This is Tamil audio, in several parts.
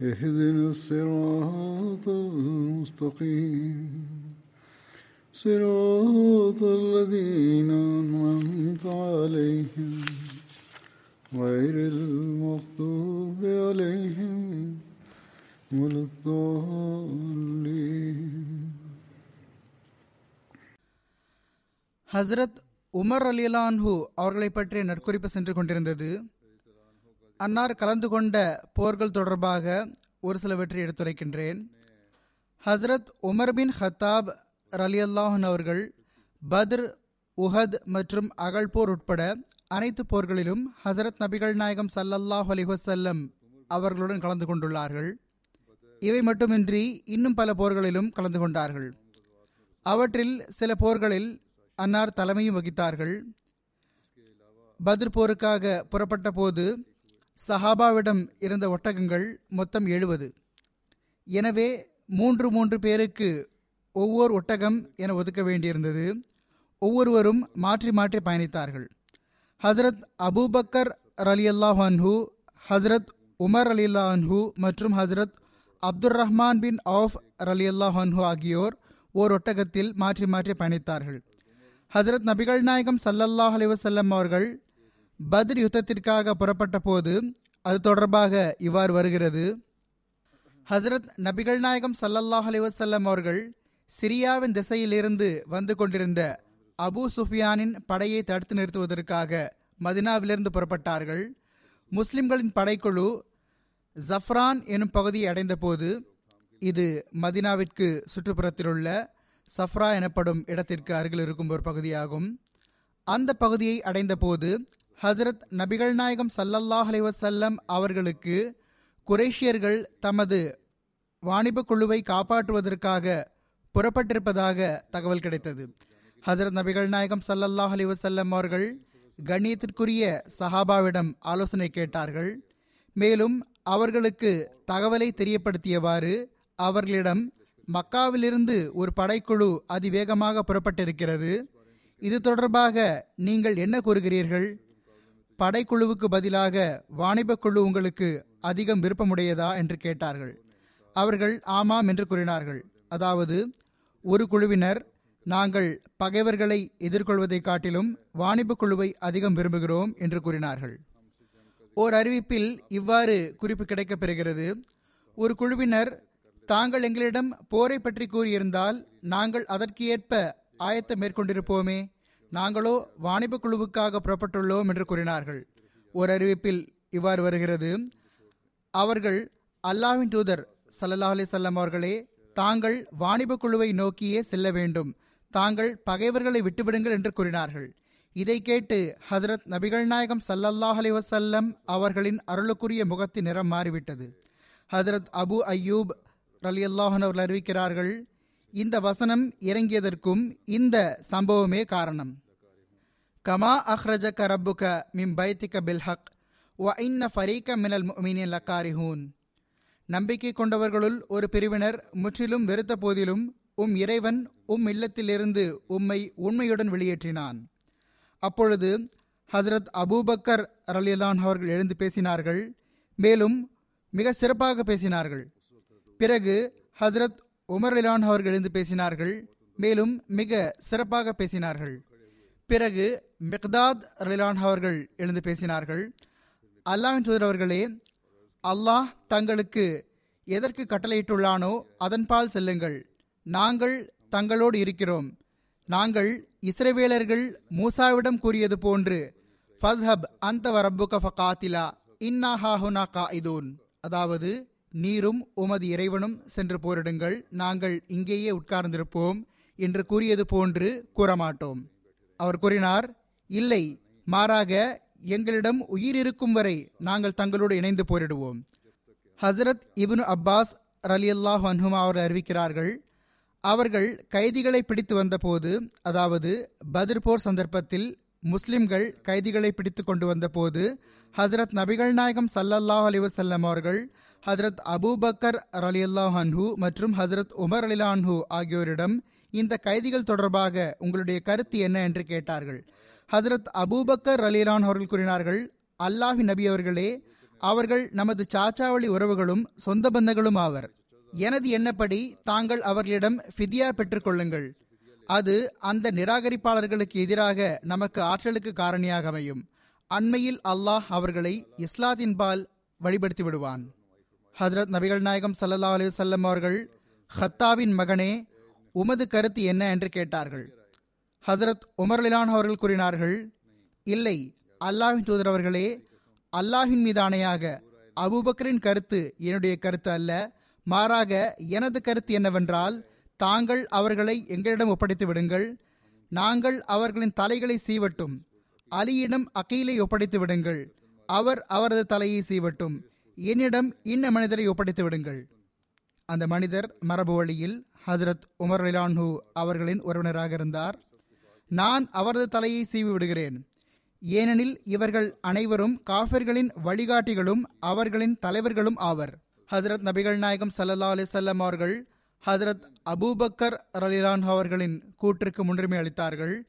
اهدنا الصراط المستقيم صراط الذين أنعمت عليهم غير المغضوب عليهم ولا الضالين ஹஸ்ரத் உமர் அலிலான்ஹு அவர்களை பற்றிய நற்குறிப்பு சென்று கொண்டிருந்தது அன்னார் கலந்து கொண்ட போர்கள் தொடர்பாக ஒரு சிலவற்றை எடுத்துரைக்கின்றேன். ஹஸ்ரத் உமர் பின் ஹத்தாப் ரலி அல்லாஹன் அவர்கள் பத்ர் உஹத் மற்றும் அகழ்போர் உட்பட அனைத்து போர்களிலும் ஹசரத் நபிகள் நாயகம் சல்லல்லாஹ் அலிஹசல்லம் அவர்களுடன் கலந்து கொண்டுள்ளார்கள். இவை மட்டுமின்றி இன்னும் பல போர்களிலும் கலந்து கொண்டார்கள். அவற்றில் சில போர்களில் அன்னார் தலைமையும் வகித்தார்கள். பத்ர் போருக்காக புறப்பட்ட போது சஹாபாவிடம் இருந்த ஒட்டகங்கள் மொத்தம் எழுபது. எனவே மூன்று மூன்று பேருக்கு ஒவ்வொரு ஒட்டகம் என ஒதுக்க வேண்டியிருந்தது. ஒவ்வொருவரும் மாற்றி மாற்றி பயணித்தார்கள். ஹசரத் அபூபக்கர் அலி அல்லாஹ் அன்ஹு ஹசரத் உமர் அலி அன்ஹு மற்றும் ஹசரத் அப்துல் ரஹ்மான் பின் ஆஃப் அலி அல்லாஹ் அன்ஹு ஆகியோர் ஓர் ஒட்டகத்தில் மாற்றி மாற்றி பயணித்தார்கள். ஹசரத் நபிகள் நாயகம் சல்லல்லாஹ் அலிவசல்லம் அவர்கள் பத்ர் யுத்தத்திற்காக புறப்பட்ட போது அது தொடர்பாக இவ்வாறு வருகிறது. ஹசரத் நபிகள் நாயகம் சல்லல்லாஹ் அலிவசல்லம் அவர்கள் சிரியாவின் திசையிலிருந்து வந்து கொண்டிருந்த அபு சுஃபியானின் படையை தடுத்து நிறுத்துவதற்காக மதினாவிலிருந்து புறப்பட்டார்கள். முஸ்லிம்களின் படைக்குழு ஜஃப்ரான் எனும் பகுதியை அடைந்தபோது இது மதினாவிற்கு சுற்றுப்புறத்திலுள்ள சஃப்ரா எனப்படும் இடத்திற்கு அருகில் இருக்கும் ஒரு பகுதியாகும். அந்த பகுதியை அடைந்தபோது ஹசரத் நபிகள் நாயகம் சல்லல்லாஹ் அலைவசல்லம் அவர்களுக்கு குரேஷியர்கள் தமது வாணிப குழுவை காப்பாற்றுவதற்காக புறப்பட்டிருப்பதாக தகவல் கிடைத்தது. ஹசரத் நபிகள் நாயகம் சல்லல்லாஹ் அலிவசல்லம் அவர்கள் கண்ணியத்திற்குரிய சஹாபாவிடம் ஆலோசனை கேட்டார்கள். மேலும் அவர்களுக்கு தகவலை தெரியப்படுத்தியவாறு அவர்களிடம் மக்காவிலிருந்து ஒரு படைக்குழு அதிவேகமாக புறப்பட்டிருக்கிறது. இது தொடர்பாக நீங்கள் என்ன கூறுகிறீர்கள்? படைக்குழுவுக்கு பதிலாக வாணிபக் குழு உங்களுக்கு அதிகம் விருப்பமுடையதா என்று கேட்டார்கள். அவர்கள் ஆமாம் என்று கூறினார்கள். அதாவது ஒரு குழுவினர் நாங்கள் பகைவர்களை எதிர்கொள்வதை காட்டிலும் வாணிப குழுவை அதிகம் விரும்புகிறோம் என்று கூறினார்கள். ஓர் அறிவிப்பில் இவ்வாறு குறிப்பு கிடைக்கப் பெறுகிறது. ஒரு குழுவினர் தாங்கள் எங்களிடம் போரை பற்றி கூறியிருந்தால் நாங்கள் அதற்கு ஏற்ப ஆயத்தம் மேற்கொண்டிருப்போமே நாங்களோ வாணிப குழுவுக்காக புறப்பட்டுள்ளோம் என்று கூறினார்கள். ஒரு அறிவிப்பில் இவ்வாறு வருகிறது. அவர்கள் அல்லாவின் தூதர் சல்லா அலி அவர்களே தாங்கள் வாணிப குழுவை நோக்கியே செல்ல வேண்டும். தாங்கள் பகைவர்களை விட்டுவிடுங்கள் என்று கூறினார்கள். இதை கேட்டு ஹசரத் நபிகள் நாயகம் சல்லல்லாஹ் அலி வசல்லம் அவர்களின் அருளுக்குரிய முகத்தின் நிறம் மாறிவிட்டது. ஹசரத் அபு அய்யூப் அலி அல்லாஹன் அவர்கள் அறிவிக்கிறார்கள் இந்த வசனம் இறங்கியதற்கும் இந்த சம்பவமே காரணம். கமா அஹ்ரஜ கரப்புக மிம் பைத்திக பில்ஹக் வ இன்ன ஃபரீக மினல் மீனின் லக்காரிஹூன். நம்பிக்கை கொண்டவர்களுள் ஒரு பிரிவினர் முற்றிலும் வெறுத்த போதிலும் உம் இறைவன் உம் இல்லத்திலிருந்து உம்மை உண்மையுடன் வெளியேற்றினான். அப்பொழுது ஹசரத் அபூபக்கர் ரலிலான் அவர்கள் எழுந்து பேசினார்கள் மேலும் மிக சிறப்பாக பேசினார்கள். பிறகு ஹசரத் உமர் அலிலான் அவர்கள் எழுந்து பேசினார்கள் மேலும் மிக சிறப்பாக பேசினார்கள். பிறகு மிக்தாத் ரிலான் அவர்கள் எழுந்து பேசினார்கள். அல்லாவின் தூதர் அவர்களே அல்லாஹ் தங்களுக்கு எதற்கு கட்டளையிட்டுள்ளானோ அதன்பால் செல்லுங்கள். நாங்கள் தங்களோடு இருக்கிறோம். நாங்கள் இஸ்ரவேலர்கள் மூசாவிடம் கூறியது போன்று ஃபத்ஹப் அந்த வரப்புக ஃபகாத்திலா இன்னா ஹாஹுனா இதூன் அதாவது நீரும் உமது இறைவனும் சென்று போரிடுங்கள் நாங்கள் இங்கேயே உட்கார்ந்திருப்போம் என்று கூறியது போன்று கூறமாட்டோம். அவர் கூறினார் இல்லை மாறாக எங்களிடம் உயிர் இருக்கும் வரை நாங்கள் தங்களோடு இணைந்து போரிடுவோம். ஹசரத் இப்னு அப்பாஸ் ரலியல்லாஹ் அன்ஹுமா அவர்கள் அறிவிக்கிறார்கள் அவர்கள் கைதிகளை பிடித்து வந்தபோது அதாவது பத்ர் போர் சந்தர்ப்பத்தில் முஸ்லிம்கள் கைதிகளை பிடித்து கொண்டு வந்தபோது ஹசரத் நபிகள் நாயகம் சல்லல்லாஹ் அலிவசல்லம் அவர்கள் ஹசரத் அபூபக்கர் அலி அன்ஹு மற்றும் ஹசரத் உமர் அலிலான்ஹு ஆகியோரிடம் இந்த கைதிகள் தொடர்பாக உங்களுடைய கருத்து என்ன என்று கேட்டார்கள். ஹசரத் அபூபக்கர் அலிலான் அவர்கள் கூறினார்கள் அல்லாஹி நபி அவர்களே அவர்கள் நமது சாச்சாவளி உறவுகளும் சொந்த பந்தங்களும் ஆவர். எனது எண்ணப்படி தாங்கள் அவர்களிடம் ஃபிதியா பெற்றுக்கொள்ளுங்கள் அது அந்த நிராகரிப்பாளர்களுக்கு எதிராக நமக்கு ஆற்றலுக்கு காரணியாக அமையும். அண்மையில் அல்லாஹ் அவர்களை இஸ்லாத்தின்பால் வழிபடுத்தி விடுவான். ஹஜரத் நபிகள் நாயகம் சல்லா அலி வல்லம் அவர்கள் ஹத்தாவின் மகனே உமது கருத்து என்ன? என்று கேட்டார்கள். ஹசரத் உமர்லிலான் அவர்கள் கூறினார்கள் இல்லை அல்லாஹின் தூதர் அவர்களே அல்லாஹின் மீது ஆணையாக அபுபக்கரின் கருத்து என்னுடைய கருத்து அல்ல. மாறாக எனது கருத்து என்னவென்றால் தாங்கள் அவர்களை எங்களிடம் ஒப்படைத்து விடுங்கள். நாங்கள் அவர்களின் தலைகளை சீவட்டும். அலியிடம் அகீலை ஒப்படைத்து விடுங்கள். அவர் அவரது தலையை சீவட்டும். என்னிடம் இன்ன மனிதரை ஒப்படைத்து விடுங்கள். அந்த மனிதர் மரபு வழியில் ஹசரத் உமர் லிலான்ஹூ அவர்களின் உறவினராக இருந்தார். நான் அவரது தலையை சீவி விடுகிறேன். ஏனெனில் இவர்கள் அனைவரும் காஃபர்களின் வழிகாட்டிகளும் அவர்களின் தலைவர்களும் ஆவர். ஹசரத் நபிகள் நாயகம் சல்லா அலிசல்லம் அவர்கள் ஹசரத் அபூபக்கர் ரலிலான் அவர்களின் கூற்றுக்கு முன்னுரிமை அளித்தார்கள்.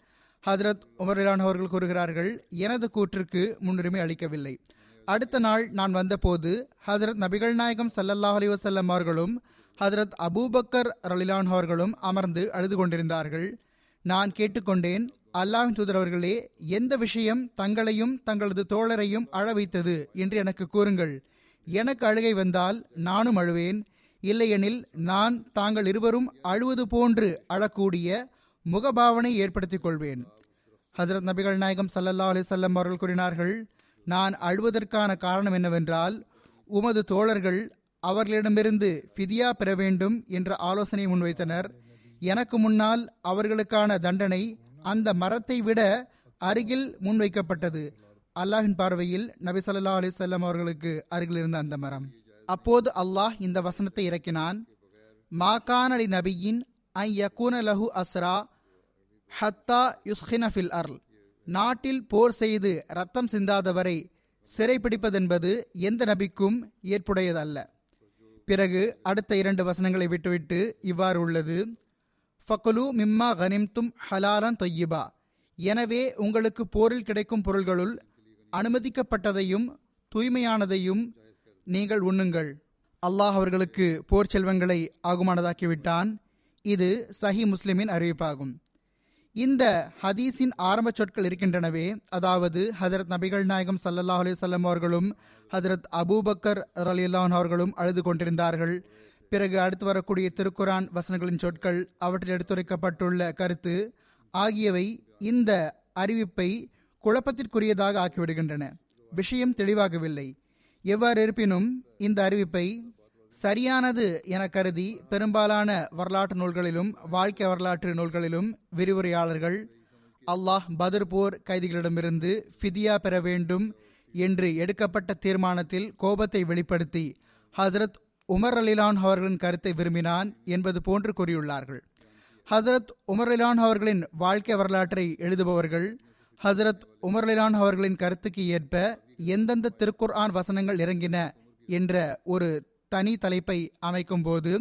ஹசரத் உமர்லான் அவர்கள் கூறுகிறார்கள் எனது கூற்றுக்கு முன்னுரிமை அளிக்கவில்லை. அடுத்த நாள் நான் வந்தபோது ஹசரத் நபிகள் நாயகம் சல்லல்லாஹ் அலி வசல்லம் அவர்களும் ஹசரத் அபூபக்கர் ரலிலான் அவர்களும் அமர்ந்து அழுது கொண்டிருந்தார்கள் நான் கேட்டுக்கொண்டேன் அல்லாஹ் தூதர் அவர்களே எந்த விஷயம் தங்களையும் தங்களது தோழரையும் அழ வைத்தது என்று எனக்கு கூறுங்கள். எனக்கு அழுகை வந்தால் நானும் அழுவேன். இல்லையெனில் நான் தாங்கள் இருவரும் அழுவது போன்று அழக்கூடிய முகபாவனை ஏற்படுத்திக் கொள்வேன். ஹசரத் நபிகள் நாயகம் சல்லல்லா அலிசல்லம் அவர்கள் கூறினார்கள் நான் அழுவதற்கான காரணம் என்னவென்றால் உமது தோழர்கள் அவர்களிடமிருந்து ஃபிதியா பெற வேண்டும் என்ற ஆலோசனை முன்வைத்தனர். எனக்கு முன்னால் அவர்களுக்கான தண்டனை அந்த மரத்தை விட அருகில் முன்வைக்கப்பட்டது. அல்லாஹின் பார்வையில் நபி சொல்லா அலிசல்லாம் அவர்களுக்கு அருகில் இருந்த அந்த மரம். அப்போது அல்லாஹ் இந்த வசனத்தை இறக்கினான். மாகான் அலி நபியின் ஐ யகூன லஹு அஸ்ரா ஹத்தா யுஸ்ஹினஃபில் அர்ல் நாட்டில் போர் செய்து ரத்தம் சிந்தாதவரை சிறைப்பிடிப்பதென்பது எந்த நபிக்கும் ஏற்புடையதல்ல. பிறகு அடுத்த இரண்டு வசனங்களை விட்டுவிட்டு இவ்வாறு உள்ளது. ஃபகுலு மிம்மா கனிம்தும் ஹலாலன் தொய்யிபா. எனவே உங்களுக்கு போரில் கிடைக்கும் பொருள்களுள் அனுமதிக்கப்பட்டதையும் தூய்மையானதையும் நீங்கள் உண்ணுங்கள். அல்லாஹ் அவர்களுக்கு போர் செல்வங்களை ஆகுமானதாக்கிவிட்டான். இது சஹி முஸ்லிமின் அறிவிப்பாகும். இந்த ஹதீஸின் ஆரம்ப சொற்கள் இருக்கின்றனவே அதாவது ஹசரத் நபிகள் நாயகம் சல்லல்லாஹ் அலிசல்லம் அவர்களும் ஹசரத் அபூபக்கர் ரலியல்லான் அவர்களும் அழுது கொண்டிருந்தார்கள். பிறகு அடுத்து வரக்கூடிய திருக்குரான் வசனங்களின் சொற்கள் அவற்றில் எடுத்துரைக்கப்பட்டுள்ள கருத்து ஆகியவை இந்த அறிவிப்பை குழப்பத்திற்குரியதாக ஆக்கிவிடுகின்றன. விஷயம் தெளிவாகவில்லை. எவ்வாறு இருப்பினும் இந்த அறிவிப்பை சரியானது என கருதி பெரும்பாலான வரலாற்று நூல்களிலும் வாழ்க்கை வரலாற்று நூல்களிலும் விரிவுரையாளர்கள் அல்லாஹ் பதர்போர் கைதிகளிடமிருந்து ஃபிதியா பெற வேண்டும் என்று எடுக்கப்பட்ட தீர்மானத்தில் கோபத்தை வெளிப்படுத்தி ஹசரத் உமர் அலிலான் அவர்களின் கருத்தை விரும்பினான் என்பது போன்று கூறியுள்ளார்கள். ஹசரத் உமர் அலிலான் அவர்களின் வாழ்க்கை வரலாற்றை எழுதுபவர்கள் ஹசரத் உமர் அலிலான் அவர்களின் கருத்துக்கு ஏற்ப எந்தெந்த திருக்குர்ஆன் வசனங்கள் இறங்கின என்ற ஒரு தனி தலைப்பை அமைக்கும் போது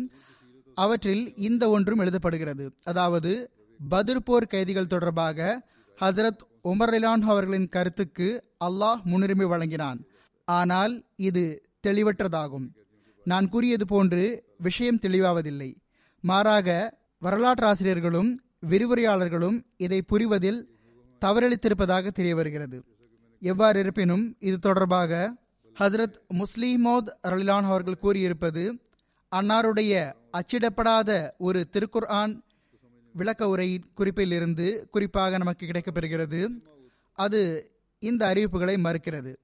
அவற்றில் இந்த ஒன்றும் எழுதப்படுகிறது. அதாவது பதிர்போர் கைதிகள் தொடர்பாக ஹசரத் உமர் அலிலான் அவர்களின் கருத்துக்கு அல்லாஹ் முன்னுரிமை வழங்கினான். ஆனால் இது தெளிவற்றதாகும். நான் கூறியது போன்று விஷயம் தெளிவாவதில்லை. மாறாக வரலாற்றாசிரியர்களும் விரிவுரையாளர்களும் இதை புரிவதில் தவறளித்திருப்பதாக தெரிய வருகிறது எவ்வாறு இருப்பினும் இது தொடர்பாக ஹசரத் முஸ்லிமோத் ரலிலான் அவர்கள் கூறியிருப்பது அன்னாருடைய அச்சிடப்படாத ஒரு திருக்குர்ஆன் விளக்க உரையின் குறிப்பிலிருந்து குறிப்பாக நமக்கு கிடைக்கப்பெறுகிறது. அது இந்த அறிவிப்புகளை மறுக்கிறது.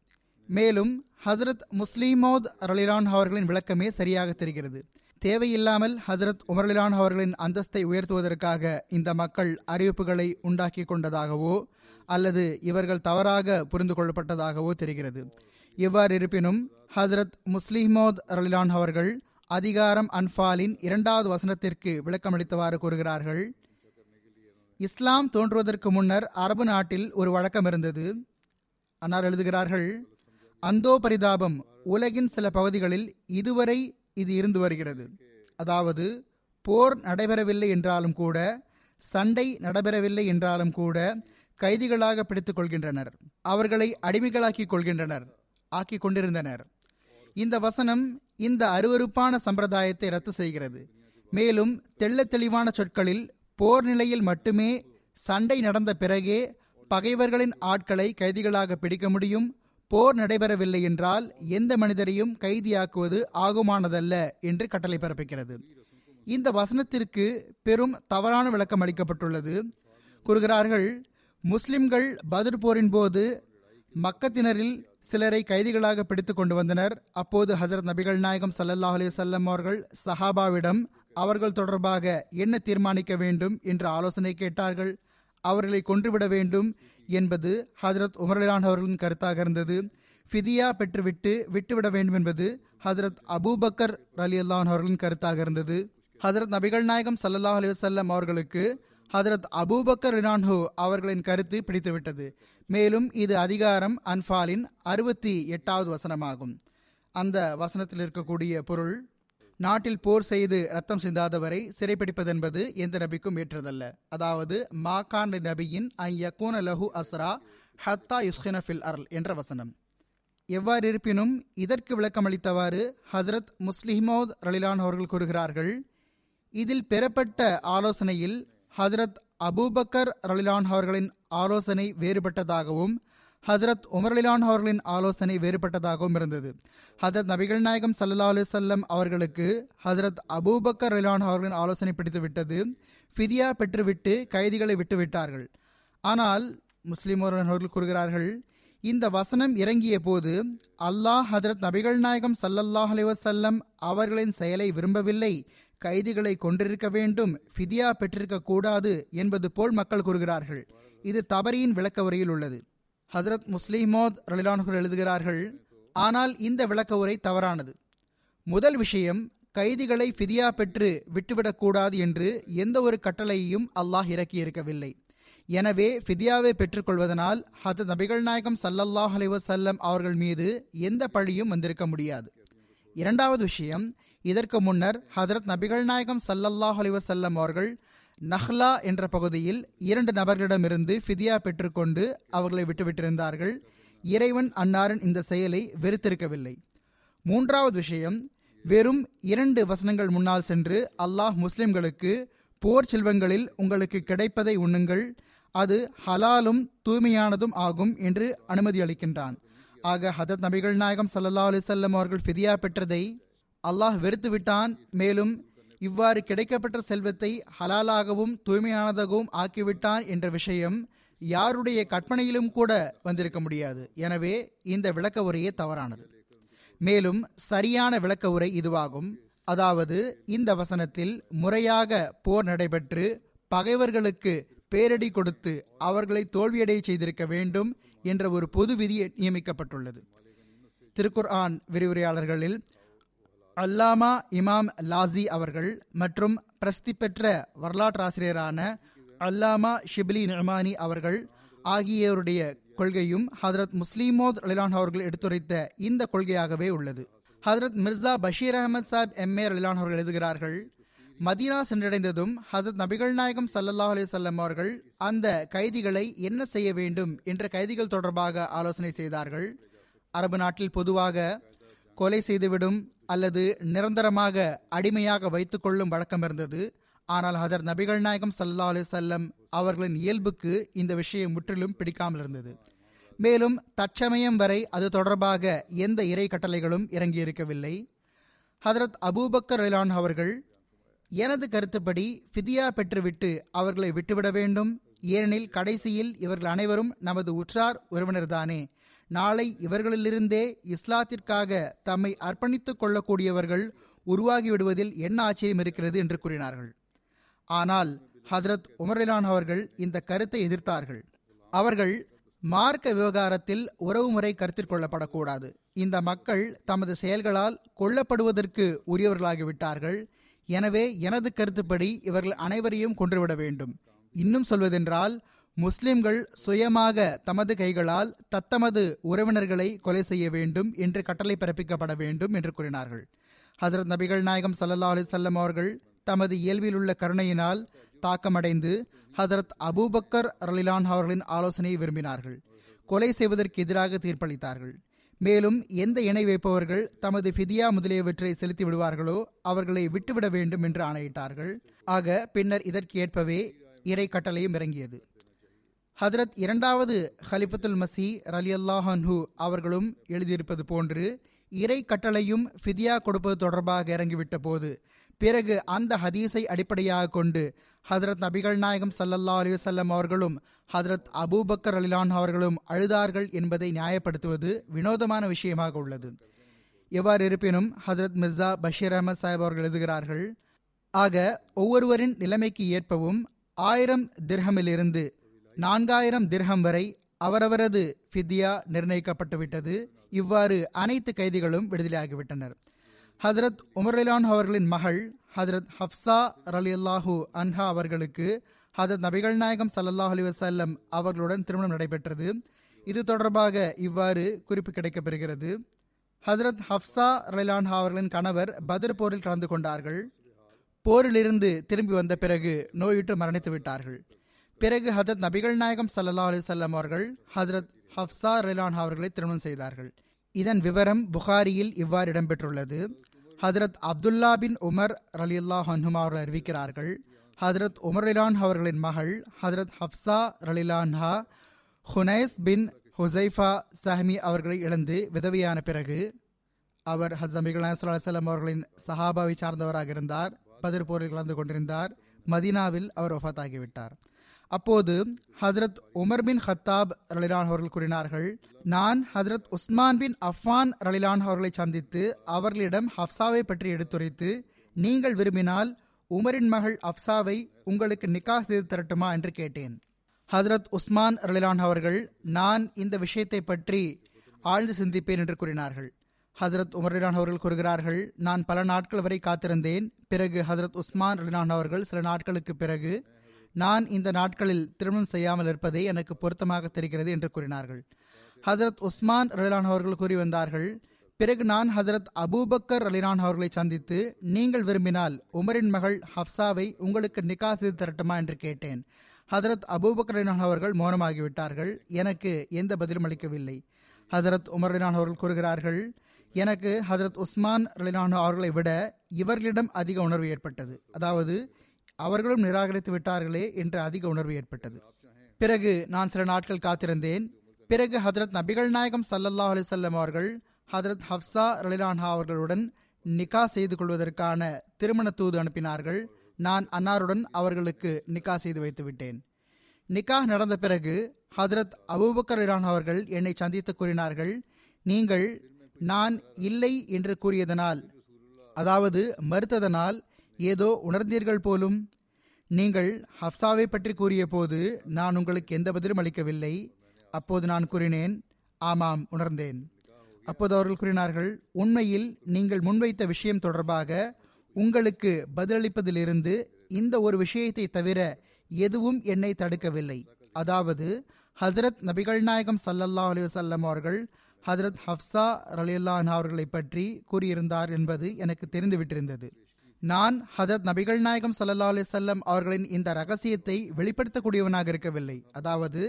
மேலும் ஹசரத் முஸ்லிமோத் ரலிலான் அவர்களின் விளக்கமே சரியாக தெரிகிறது. தேவையில்லாமல் ஹசரத் உமர்லிலான் அவர்களின் அந்தஸ்தை உயர்த்துவதற்காக இந்த மக்கள் அறிவிப்புகளை உண்டாக்கி கொண்டதாகவோ அல்லது இவர்கள் தவறாக புரிந்து கொள்ளப்பட்டதாகவோ தெரிகிறது. எவ்வாறு இருப்பினும் ஹசரத் முஸ்லிமோத் ரலிலான் அவர்கள் அதிகாரம் அன்பாலின் இரண்டாவது வசனத்திற்கு விளக்கமளித்தவாறு கூறுகிறார்கள் இஸ்லாம் தோன்றுவதற்கு முன்னர் அரபு நாட்டில் ஒரு வழக்கம் இருந்தது. அன்னார் எழுதுகிறார்கள் அந்தோ பரிதாபம் உலகின் சில பகுதிகளில் இதுவரை இது இருந்து வருகிறது. அதாவது போர் நடைபெறவில்லை என்றாலும் கூட சண்டை நடைபெறவில்லை என்றாலும் கூட கைதிகளாக பிடித்துக் கொள்கின்றனர். அவர்களை அடிமைகளாக்கிக் கொள்கின்றனர். ஆக்கிக் கொண்டிருந்தனர். இந்த வசனம் இந்த அருவருப்பான சம்பிரதாயத்தை ரத்து செய்கிறது. மேலும் தெள்ள தெளிவான சொற்களில் போர் நிலையில் மட்டுமே சண்டை நடந்த பிறகே பகைவர்களின் ஆட்களை கைதிகளாக பிடிக்க முடியும். போர் நடைபெறவில்லை என்றால் எந்த மனிதரையும் கைதியாக்குவது ஆகுமானதல்ல என்று கட்டளை பிறப்பிக்கிறது. இந்த வசனத்திற்கு பெரும் தவறான விளக்கம் அளிக்கப்பட்டுள்ளது. கூறுகிறார்கள் முஸ்லிம்கள் பத்ர் போரின் போது மக்கத்தினரில் சிலரை கைதிகளாக பிடித்து கொண்டு வந்தனர். அப்போது ஹசரத் நபிகள் நாயகம் சல்லல்லாஹ் அலிசல்லம் அவர்கள் சஹாபாவிடம் அவர்கள் தொடர்பாக என்ன தீர்மானிக்க வேண்டும்? என்று ஆலோசனை கேட்டார்கள். அவர்களை கொன்றுவிட வேண்டும் என்பது ஹசரத் உமர்லான் அவர்களின் கருத்தாக இருந்தது. ஃபிதியா பெற்றுவிட்டு விட்டுவிட வேண்டும் என்பது ஹசரத் அபூபக்கர் அலி அல்லான் அவர்களின் கருத்தாக இருந்தது. ஹசரத் நபிகள் நாயகம் சல்லல்லாஹ் அலி வல்லம் அவர்களுக்கு ஹதரத் அபூபக்கர் ரினான்ஹு அவர்களின் கருத்து பிடித்துவிட்டது. மேலும் இது அதிகாரம் அன்பாலின் அறுபத்தி எட்டாவது வசனமாகும். அந்த வசனத்தில் இருக்கக்கூடிய பொருள் நாட்டில் போர் செய்து ரத்தம் சிந்தாதவரை சிறைப்பிடிப்பதென்பது எந்த நபிக்கும் ஏற்றதல்ல. அதாவது மாகான் நபியின் ஐயக்கூன லஹு அஸ்ரா ஹத்தா யுஸ்ஹின ஃபில் அர்ல் என்ற வசனம். எவ்வாறு இருப்பினும் இதற்கு விளக்கமளித்தவாறு ஹசரத் முஸ்லிமோத் ரலிலான் அவர்கள் கூறுகிறார்கள் இதில் பெறப்பட்ட ஆலோசனையில் ஹசரத் அபூபக்கர் ரலிலான் அவர்களின் ஆலோசனை வேறுபட்டதாகவும் ஹசரத் உமர்லிலான் அவர்களின் ஆலோசனை வேறுபட்டதாகவும் இருந்தது. ஹசரத் நபிகள் நாயகம் சல்லா அலுவல்லம் அவர்களுக்கு ஹசரத் அபூபக்கர் ரலிலான் அவர்களின் ஆலோசனை பிடித்துவிட்டது ஃபிதியா பெற்றுவிட்டு கைதிகளை விட்டுவிட்டார்கள். ஆனால் முஸ்லிம் அவர்கள் கூறுகிறார்கள் இந்த வசனம் இறங்கிய போது அல்லாஹ் ஹதரத் நபிகள் நாயகம் சல்லல்லாஹ் அலிவசல்லம் அவர்களின் செயலை விரும்பவில்லை கைதிகளை கொண்டிருக்க வேண்டும் ஃபிதியா பெற்றிருக்க கூடாது என்பது போல் மக்கள் கூறுகிறார்கள். இது தபரியின் விளக்க உரையில் உள்ளது. ஹசரத் முஸ்லிமோத் ரலிலான்கள் எழுதுகிறார்கள் ஆனால் இந்த விளக்க உரை தவறானது. முதல் விஷயம் கைதிகளை ஃபிதியா பெற்று விட்டுவிடக்கூடாது என்று எந்த ஒரு கட்டளையையும் அல்லாஹ் இறக்கியிருக்கவில்லை. எனவே ஃபிதியாவை பெற்றுக்கொள்வதனால் ஹத நபிகள் நாயகம் சல்லல்லாஹ் அலைவசல்லம் அவர்கள் மீது எந்த பழியும் வந்திருக்க முடியாது. இரண்டாவது விஷயம் இதற்கு முன்னர் ஹதரத் நபிகள் நாயகம் சல்லல்லாஹ் அலிவசல்லம் அவர்கள் நஹ்லா என்ற பகுதியில் இரண்டு நபர்களிடமிருந்து ஃபிதியா பெற்றுக்கொண்டு அவர்களை விட்டுவிட்டிருந்தார்கள். இறைவன் அன்னாரின் இந்த செயலை வெறுத்திருக்கவில்லை. மூன்றாவது விஷயம் வெறும் இரண்டு வசனங்கள் முன்னால் சென்று அல்லாஹ் முஸ்லிம்களுக்கு போர் செல்வங்களில் உங்களுக்கு கிடைப்பதை உண்ணுங்கள். அது ஹலாலும் தூய்மையானதும் ஆகும் என்று அனுமதி அளிக்கின்றான். ஆக ஹதத் நபிகள் நாயகம் சல்லா அலிசல்லம் அவர்கள் ஃபிதியா பெற்றதை அல்லாஹ் வெறுத்து விட்டான். மேலும் இவ்வாறு கிடைக்கப்பட்ட செல்வத்தை ஹலாலாகவும் தூய்மையானதாகவும் ஆக்கிவிட்டான் என்ற விஷயம் யாருடைய கற்பனையிலும் கூட வந்திருக்க முடியாது. எனவே இந்த விளக்க உரையே தவறானது. மேலும் சரியான விளக்க உரை இதுவாகும். அதாவது இந்த வசனத்தில் முறையாக போர் நடைபெற்று பகைவர்களுக்கு பேரடி கொடுத்து அவர்களை தோல்வியடைய செய்திருக்க வேண்டும் என்ற ஒரு பொது விதி நியமிக்கப்பட்டுள்ளது. திருக்குர் ஆன் விரிவுரையாளர்களில் அல்லாமா இமாம் லாசி அவர்கள் மற்றும் பிரசித்தி பெற்ற வரலாற்றாசிரியரான அல்லாமா ஷிப்லி நிர்மானி அவர்கள் ஆகியோருடைய கொள்கையும் ஹதரத் முஸ்லிமோத் அலிலான் அவர்கள் எடுத்துரைத்த இந்த கொள்கையாகவே உள்ளது. ஹதரத் மிர்சா பஷீர் அகமது சாப் எம் ஏ அலிலான் அவர்கள் எழுதுகிறார்கள் மதீனா சென்றடைந்ததும் ஹசரத் நபிகள் நாயகம் சல்லல்லா அலி சொல்லம் அவர்கள் அந்த கைதிகளை என்ன செய்ய வேண்டும் என்ற கைதிகள் தொடர்பாக ஆலோசனை செய்தார்கள். அரபு நாட்டில் பொதுவாக கொலை செய்துவிடும் அல்லது நிரந்தரமாக அடிமையாக வைத்துக் கொள்ளும் வழக்கம் இருந்தது. ஆனால் ஹதர் நபிகள் நாயகம் சல்லா அலி செல்லம் அவர்களின் இயல்புக்கு இந்த விஷயம் முற்றிலும் பிடிக்காமல் இருந்தது. மேலும் தற்சமயம் வரை அது தொடர்பாக எந்த இறை கட்டளைகளும் இறங்கியிருக்கவில்லை ஹதரத் அபூபக்கர் ரலிலான் அவர்கள் எனது கருத்துப்படி ஃபிதியா பெற்றுவிட்டு அவர்களை விட்டுவிட வேண்டும். ஏனெனில் கடைசியில் இவர்கள் அனைவரும் நமது உற்றார் உறவினர்தானே நாளை இவர்களிலிருந்தே இஸ்லாத்திற்காக தம்மை அர்ப்பணித்துக் கொள்ளக்கூடியவர்கள் உருவாகிவிடுவதில் என்ன ஆச்சரியம் இருக்கிறது என்று கூறினார்கள். ஆனால் ஹதரத் உமர்லான் அவர்கள் இந்த கருத்தை எதிர்த்தார்கள். அவர்கள் மார்க்க விவகாரத்தில் உறவுமுறை கருத்தில் கொள்ளப்படக்கூடாது. இந்த மக்கள் தமது செயல்களால் கொல்லப்படுவதற்கு உரியவர்களாகிவிட்டார்கள். எனவே எனது கருத்துப்படி இவர்கள் அனைவரையும் கொன்றுவிட வேண்டும். இன்னும் சொல்வதென்றால் முஸ்லிம்கள் சுயமாக தமது கைகளால் தத்தமது உறவினர்களை கொலை செய்ய வேண்டும் என்று கட்டளை பிறப்பிக்கப்பட வேண்டும் என்று கூறினார்கள். ஹசரத் நபிகள் நாயகம் சல்லா அலிசல்லம் அவர்கள் தமது இயல்பில் உள்ள கருணையினால் தாக்கமடைந்து ஹசரத் அபூபக்கர் ரலிலான் அவர்களின் ஆலோசனையை விரும்பினார்கள். கொலை செய்வதற்கு எதிராக தீர்ப்பளித்தார்கள். மேலும் எந்த இணை வைப்பவர்கள் தமது ஃபிதியா முதலியவற்றை செலுத்தி விடுவார்களோ அவர்களை விட்டுவிட வேண்டும் என்று ஆணையிட்டார்கள். ஆக பின்னர் இதற்கு ஏற்பவே இறை கட்டளையும் இறங்கியது. ஹதரத் இரண்டாவது ஹலிஃபத்துல் மசி ரலி அல்லாஹன்ஹு அவர்களும் எழுதியிருப்பது போன்று இறை கட்டளையும் ஃபிதியா கொடுப்பது தொடர்பாக இறங்கிவிட்ட போது பிறகு அந்த ஹதீஸை அடிப்படையாக கொண்டு ஹதரத் நபிகள் நாயகம் சல்லல்லா அலி வல்லம் அவர்களும் ஹதரத் அபூபக்கர் அலிலான் அவர்களும் அழுதார்கள் என்பதை நியாயப்படுத்துவது வினோதமான விஷயமாக உள்ளது. எவ்வாறு இருப்பினும் ஹதரத் மிர்சா பஷீர் அஹமத் சாஹிப் அவர்கள் எழுதுகிறார்கள் ஆக ஒவ்வொருவரின் நிலைமைக்கு ஏற்பவும் ஆயிரம் திர்ஹமிலிருந்து நான்காயிரம் திர்ஹம் வரை அவரவரது ஃபித்யா நிர்ணயிக்கப்பட்டுவிட்டது. இவ்வாறு அனைத்து கைதிகளும் விடுதலையாகிவிட்டனர். ஹதரத் உமர்லான் அவர்களின் மகள் ஹதரத் ஹப்சா ரலி அல்லாஹூ அன்ஹா அவர்களுக்கு ஹதரத் நபிகள் நாயகம் சல்லாஹ் அலி வசல்லம் அவர்களுடன் திருமணம் நடைபெற்றது. இது தொடர்பாக இவ்வாறு குறிப்பு கிடைக்கப்பெறுகிறது. ஹதரத் ஹப்சா ரலிலான்ஹா அவர்களின் கணவர் பதர் போரில் கலந்து கொண்டார்கள். போரிலிருந்து திரும்பி வந்த பிறகு நோயுற்று மரணித்து விட்டார்கள் பிறகு ஹதரத் நபிகள் நாயகம் சல்லா அலிசல்லாம் அவர்கள் ஹதரத் ஹப்சா ரிலான் அவர்களை திருமணம் செய்தார்கள். இதன் விவரம் புகாரியில் இவ்வாறு இடம்பெற்றுள்ளது. ஹதரத் அப்துல்லா பின் உமர் ரலியுல்லா ஹன்ஹும் அவர்கள் அறிவிக்கிறார்கள். ஹதரத் உமர் ரிலான் அவர்களின் மகள் ஹதரத் ஹப்சா ரலிலான்ஹா ஹுனைஸ் பின் ஹுசைஃபா சஹமி அவர்களை இழந்து விதவியான பிறகு அவர் ஹசரத் நபிகள் நாயகம் அவர்களின் சஹாபாவை சார்ந்தவராக இருந்தார். பதிர் போரில் கலந்து கொண்டிருந்தார். மதீனாவில் அவர் ஒஃபாத்தாகிவிட்டார் அப்போது ஹசரத் உமர் பின் ஹத்தாப் ரலிலான் அவர்கள் கூறினார்கள் நான் ஹசரத் உஸ்மான் பின் அஃபான் ரலிலான் அவர்களை சந்தித்து அவர்களிடம் ஹப்சாவை பற்றி எடுத்துரைத்து நீங்கள் விரும்பினால் உமரின் மகள் அப்சாவை உங்களுக்கு நிக்கா செய்து தரட்டுமா? என்று கேட்டேன். ஹசரத் உஸ்மான் ரலிலான் அவர்கள் நான் இந்த விஷயத்தை பற்றி ஆழ்ந்து சிந்திப்பேன் என்று கூறினார்கள். ஹசரத் உமர் ரலிலான் அவர்கள் கூறுகிறார்கள் நான் பல நாட்கள் வரை காத்திருந்தேன். பிறகு ஹசரத் உஸ்மான் ரலிலான் அவர்கள் சில நாட்களுக்கு பிறகு நான் இந்த நாட்களில் திருமணம் செய்யாமல் இருப்பதே எனக்கு பொருத்தமாக தெரிகிறது என்று கூறினார்கள். ஹசரத் உஸ்மான் ரலிலான் அவர்கள் கூறி வந்தார்கள் பிறகு நான் ஹசரத் அபூபக்கர் அலிலான் அவர்களை சந்தித்து நீங்கள் விரும்பினால் உமரின் மகள் ஹப்சாவை உங்களுக்கு நிக்கா செய்து தரட்டுமா? என்று கேட்டேன். ஹசரத் அபூபக்கர் அலிலான் அவர்கள் மௌனமாகிவிட்டார்கள். எனக்கு எந்த பதிலும் அளிக்கவில்லை. ஹசரத் உமர் அலிலான் அவர்கள் கூறுகிறார்கள் எனக்கு ஹசரத் உஸ்மான் ரலிலான் அவர்களை விட இவர்களிடம் அதிக உணர்வு ஏற்பட்டது. அதாவது அவர்களும் நிராகரித்து விட்டார்களே என்ற அதிக உணர்வு ஏற்பட்டது. பிறகு நான் சில நாட்கள் காத்திருந்தேன். பிறகு ஹதரத் நபிகள் நாயகம் சல்லல்லா அலிசல்லம் அவர்கள் ஹதரத் ஹப்சா ரலிலான்ஹா அவர்களுடன் நிக்கா செய்து கொள்வதற்கான திருமண தூது அனுப்பினார்கள். நான் அன்னாருடன் அவர்களுக்கு நிக்கா செய்து வைத்து விட்டேன். நிக்கா நடந்த பிறகு ஹதரத் அபுபக்கர் ரலிலான் அவர்கள் என்னை சந்தித்து கூறினார்கள் நீங்கள் நான் இல்லை என்று கூறியதனால் அதாவது மறுத்ததனால் ஏதோ உணர்ந்தீர்கள் போலும் நீங்கள் ஹப்சாவை பற்றி கூறிய போது நான் உங்களுக்கு எந்த பதிலும் அளிக்கவில்லை. அப்போது நான் கூறினேன் ஆமாம் உணர்ந்தேன். அப்போது அவர்கள் கூறினார்கள் உண்மையில் நீங்கள் முன்வைத்த விஷயம் தொடர்பாக உங்களுக்கு பதிலளிப்பதிலிருந்து இந்த ஒரு விஷயத்தை தவிர எதுவும் என்னை தடுக்கவில்லை. அதாவது ஹசரத் நபிகள் நாயகம் சல்லல்லா அலி வல்லம் அவர்கள் ஹதரத் ஹப்சா ரலியல்லான் அவர்களை பற்றி கூறியிருந்தார் என்பது எனக்கு தெரிந்துவிட்டிருந்தது. நான் ஹதரத் நபிகள் நாயகம் சல்லா அலிசல்லம் அவர்களின் இந்த ரகசியத்தை வெளிப்படுத்தக்கூடியவனாக இருக்கவில்லை. அதாவது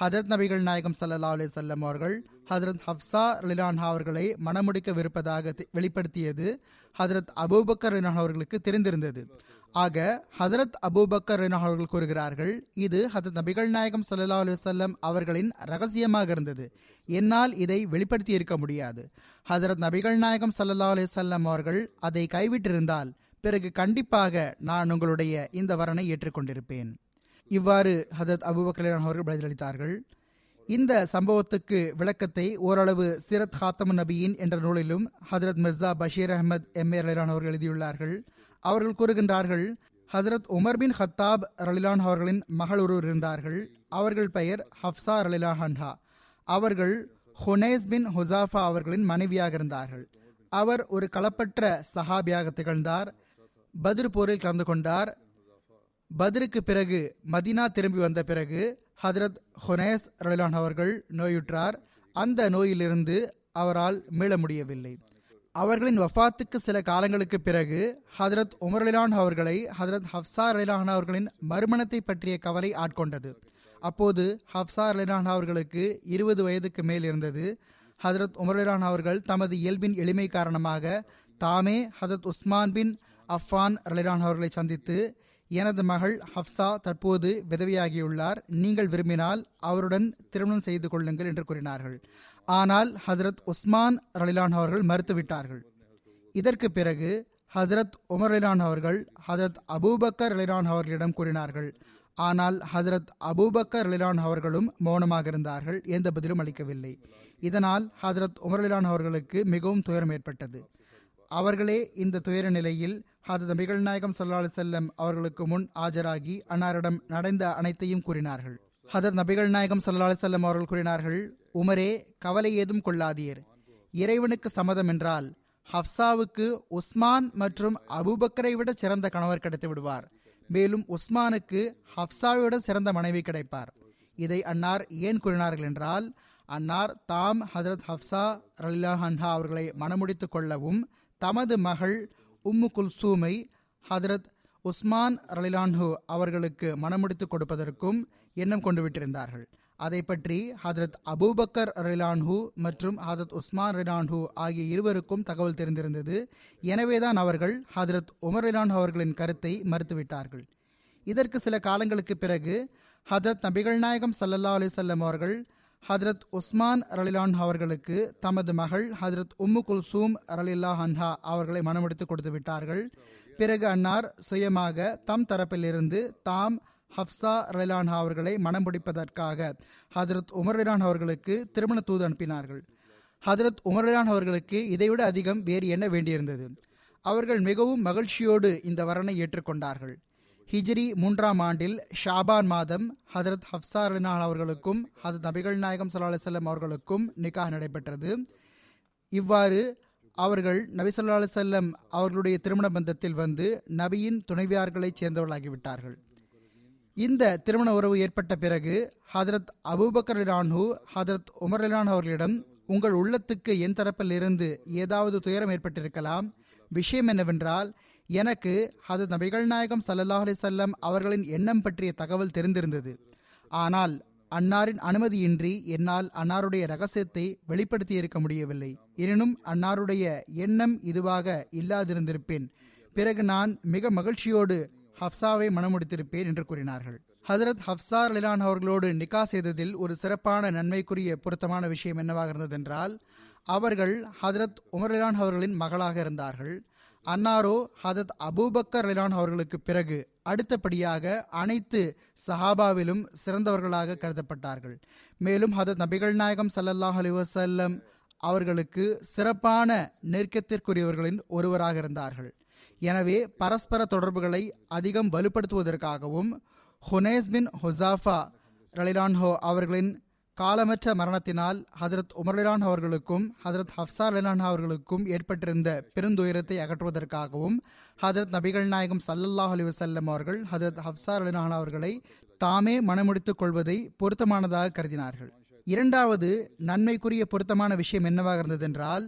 ஹதரத் நபிகள் நாயகம் சல்லா அலிசல்லம் அவர்கள் ஹதரத் ஹப்சா லிலான்ஹா அவர்களை மணமுடிக்கவிருப்பதாக வெளிப்படுத்தியது ஹதரத் அபூபக்கர் ரிலான் அவர்களுக்கு தெரிந்திருந்தது. ஆக ஹதரத் அபூபக்கர் ரிலான் அவர்கள் கூறுகிறார்கள் இது ஹதரத் நபிகள் நாயகம் சல்லா அலைஹி அவர்களின் ரகசியமாக இருந்தது. என்னால் இதை வெளிப்படுத்தி இருக்க முடியாது. ஹதரத் நபிகள் நாயகம் சல்லா அலைஹி அவர்கள் அதை கைவிட்டிருந்தால் பிறகு கண்டிப்பாக நான் உங்களுடைய இந்த வரனை ஏற்றுக்கொண்டிருப்பேன். இவ்வாறு ஹதரத் அபூபக்கர் அவர்கள் பதிலளித்தார்கள். இந்த சம்பவத்துக்கு விளக்கத்தை ஓரளவு சிரத் ஹாத்தம் நபியின் என்ற நூலிலும் ஹதரத் மிர்சா பஷீர் அஹமத் எம் ஏ ரலிலான் அவர்கள் எழுதியுள்ளார்கள். அவர்கள் கூறுகின்றார்கள் ஹசரத் உமர் பின் ஹத்தாப் ரலிலான் அவர்களின் மகள் ஒருவர் இருந்தார்கள். அவர்கள் பெயர் ஹப்சா ரலிலான் ஹன்ஹா. அவர்கள் ஹுனேஸ் பின் ஹுசாஃபா அவர்களின் மனைவியாக இருந்தார்கள். அவர் ஒரு களப்பற்ற சஹாபியாக திகழ்ந்தார். பத்ர் போரில் கலந்து கொண்டார். பத்ருக்கு பிறகு மதினா திரும்பி வந்த பிறகு ஹதரத் ஹொனேஸ் ரலிலான் அவர்கள் நோயுற்றார். அந்த நோயிலிருந்து அவரால் மீள முடியவில்லை. அவர்களின் வஃபாத்துக்கு சில காலங்களுக்கு பிறகு ஹதரத் உமர்லிலான் அவர்களை ஹதரத் ஹப்சா அலிலான் அவர்களின் மறுமணத்தை பற்றிய கவலை ஆட்கொண்டது. அப்போது ஹப்சா அலிலான் அவர்களுக்கு இருபது வயதுக்கு மேல் இருந்தது. ஹதரத் உமர்லிலான் அவர்கள் தமது இயல்பின் எளிமை காரணமாக தாமே ஹதரத் உஸ்மான் பின் அஃபான் ரலிலான் அவர்களை சந்தித்து எனது மகள் ஹப்சா தற்போது விதவையாகியுள்ளார். நீங்கள் விரும்பினால் அவருடன் திருமணம் செய்து கொள்ளுங்கள் என்று கூறினார்கள். ஆனால் ஹசரத் உஸ்மான் ரலிலான் அவர்கள் மறுத்துவிட்டார்கள். இதற்கு பிறகு ஹசரத் உமர் அலிலான் அவர்கள் ஹசரத் அபூபக்கர் ரலிலான் அவர்களிடம் கூறினார்கள். ஆனால் ஹசரத் அபூபக்கர் ரலிலான் அவர்களும் மௌனமாக இருந்தார்கள். எந்த பதிலும் அளிக்கவில்லை. இதனால் ஹசரத் உமர் அலிலான் அவர்களுக்கு மிகவும் துயரம் ஏற்பட்டது. அவர்களே இந்த துயர நிலையில் ஹதரத் நபிகள் நாயகம் ஸல்லல்லாஹு செல்லம் அவர்களுக்கு முன் ஆஜராகி அன்னாரிடம் நடந்த அனைத்தையும் கூறினார்கள். ஹதரத் நபிகள் நாயகம் சல்லாஹ் செல்லம் அவர்கள் கூறினார்கள் உமரே கவலை ஏதும் கொள்ளாதீர். இறைவனுக்கு சம்மதம் என்றால் ஹப்சாவுக்கு உஸ்மான் மற்றும் அபுபக்கரை விட சிறந்த கணவர் கிடைத்து விடுவார். மேலும் உஸ்மானுக்கு ஹப்சாவிட சிறந்த மனைவி கிடைப்பார். இதை அன்னார் ஏன் கூறினார்கள் என்றால் அன்னார் தாம் ஹதரத் ஹப்சா ரலிலா ஹன்ஹா அவர்களை மணமுடித்துக் கொள்ளவும் தமது மகள் உம்மு குல்சூமை ஹதரத் உஸ்மான் ரலிலான்ஹு அவர்களுக்கு மணமுடித்துக் கொடுப்பதற்கும் எண்ணம் கொண்டு விட்டிருந்தார்கள் அதை பற்றி ஹதரத் அபூபக்கர் ரலிலான்ஹு மற்றும் ஹதரத் உஸ்மான் ரிலான்ஹு ஆகிய இருவருக்கும் தகவல் தெரிந்திருந்தது. எனவேதான் அவர்கள் ஹதரத் உமர் ரிலான்ஹு அவர்களின் கருத்தை மறுத்துவிட்டார்கள். இதற்கு சில காலங்களுக்கு பிறகு ஹதரத் நபிகள் நாயகம் சல்லல்லா அலிசல்லம் அவர்கள் ஹதரத் உஸ்மான் ரலிலான் அவர்களுக்கு தமது மகள் ஹதரத் உம்மு குல்சூம் ரலில்லா ஹன்ஹா அவர்களை மனமெடுத்து கொடுத்து விட்டார்கள். பிறகு அன்னார் சுயமாக தம் தரப்பிலிருந்து தாம் ஹப்சா ரலிலான்ஹா அவர்களை மனம் பிடிப்பதற்காக ஹதரத் உமர் ரிலான் அவர்களுக்கு திருமண தூது அனுப்பினார்கள். ஹதரத் உமர் ரிலான் அவர்களுக்கு இதைவிட அதிகம் வேறு என்ன வேண்டியிருந்தது? அவர்கள் மிகவும் மகிழ்ச்சியோடு இந்த வரனை ஏற்றுக்கொண்டார்கள். ஹிஜ்ரி மூன்றாம் ஆண்டில் ஷாபான் மாதம் ஹதரத் ஹப்சா ரினான் அவர்களுக்கும் ஹதரத் நபிகள் நாயகம் சல்லா அலிசல்லம் அவர்களுக்கும் நிக்காக நடைபெற்றது. இவ்வாறு அவர்கள் நபி சொல்லா அலிசல்லம் அவர்களுடைய திருமண பந்தத்தில் வந்து நபியின் துணைவியார்களைச் சேர்ந்தவர்களாகிவிட்டார்கள். இந்த திருமண உறவு ஏற்பட்ட பிறகு ஹதரத் அபூபக்கர் இரான்ஹு ஹதரத் உமர் இலான் அவர்களிடம் உங்கள் உள்ளத்துக்கு என் தரப்பில் இருந்து ஏதாவது துயரம் ஏற்பட்டிருக்கலாம். விஷயம் என்னவென்றால் எனக்கு ஹதரத் நபிகள் நாயகம் சல்லல்லாஹ் அலிசல்லம் அவர்களின் எண்ணம் பற்றிய தகவல் தெரிந்திருந்தது. ஆனால் அன்னாரின் அனுமதியின்றி என்னால் அன்னாருடைய ரகசியத்தை வெளிப்படுத்தி இருக்க முடியவில்லை. எனினும் அன்னாருடைய எண்ணம் இதுவாக இல்லாதிருந்திருப்பேன். பிறகு நான் மிக மகிழ்ச்சியோடு ஹப்சாவை மனமுடித்திருப்பேன் என்று கூறினார்கள். ஹசரத் ஹப்சா லிலான் அவர்களோடு நிக்கா செய்ததில் ஒரு சிறப்பான நன்மைக்குரிய பொருத்தமான விஷயம் என்னவாக இருந்ததென்றால் அவர்கள் ஹதரத் உமர் லிலான் அவர்களின் மகளாக இருந்தார்கள். அன்னாரோ ஹதத் அபூபக்கர் லிலான் அவர்களுக்கு பிறகு அடுத்தபடியாக அனைத்து சஹாபாவிலும் சிறந்தவர்களாக கருதப்பட்டார்கள். மேலும் ஹதத் நபிகள் நாயகம் சல்லல்லாஹ் அலி வசல்லம் அவர்களுக்கு சிறப்பான நெருக்கத்திற்குரியவர்களின் ஒருவராக இருந்தார்கள். எனவே பரஸ்பர தொடர்புகளை அதிகம் வலுப்படுத்துவதற்காகவும் ஹுனேஸ் பின் ஹொசாஃபா ரலிலான்ஹோ அவர்களின் காலமற்ற மரணத்தினால் ஹதரத் உமர்லிலான் அவர்களுக்கும் ஹதரத் ஹப்சா லிலான் அவர்களுக்கும் ஏற்பட்டிருந்த பெருந்துயரத்தை அகற்றுவதற்காகவும் ஹதரத் நபிகள் நாயகம் சல்லல்லாஹ் அலி வசல்லம் அவர்கள் ஹதரத் ஹப்சா லிலான் அவர்களை தாமே மனமுடித்துக் கொள்வதை பொருத்தமானதாக கருதினார்கள். இரண்டாவது நன்மைக்குரிய பொருத்தமான விஷயம் என்னவாக இருந்ததென்றால்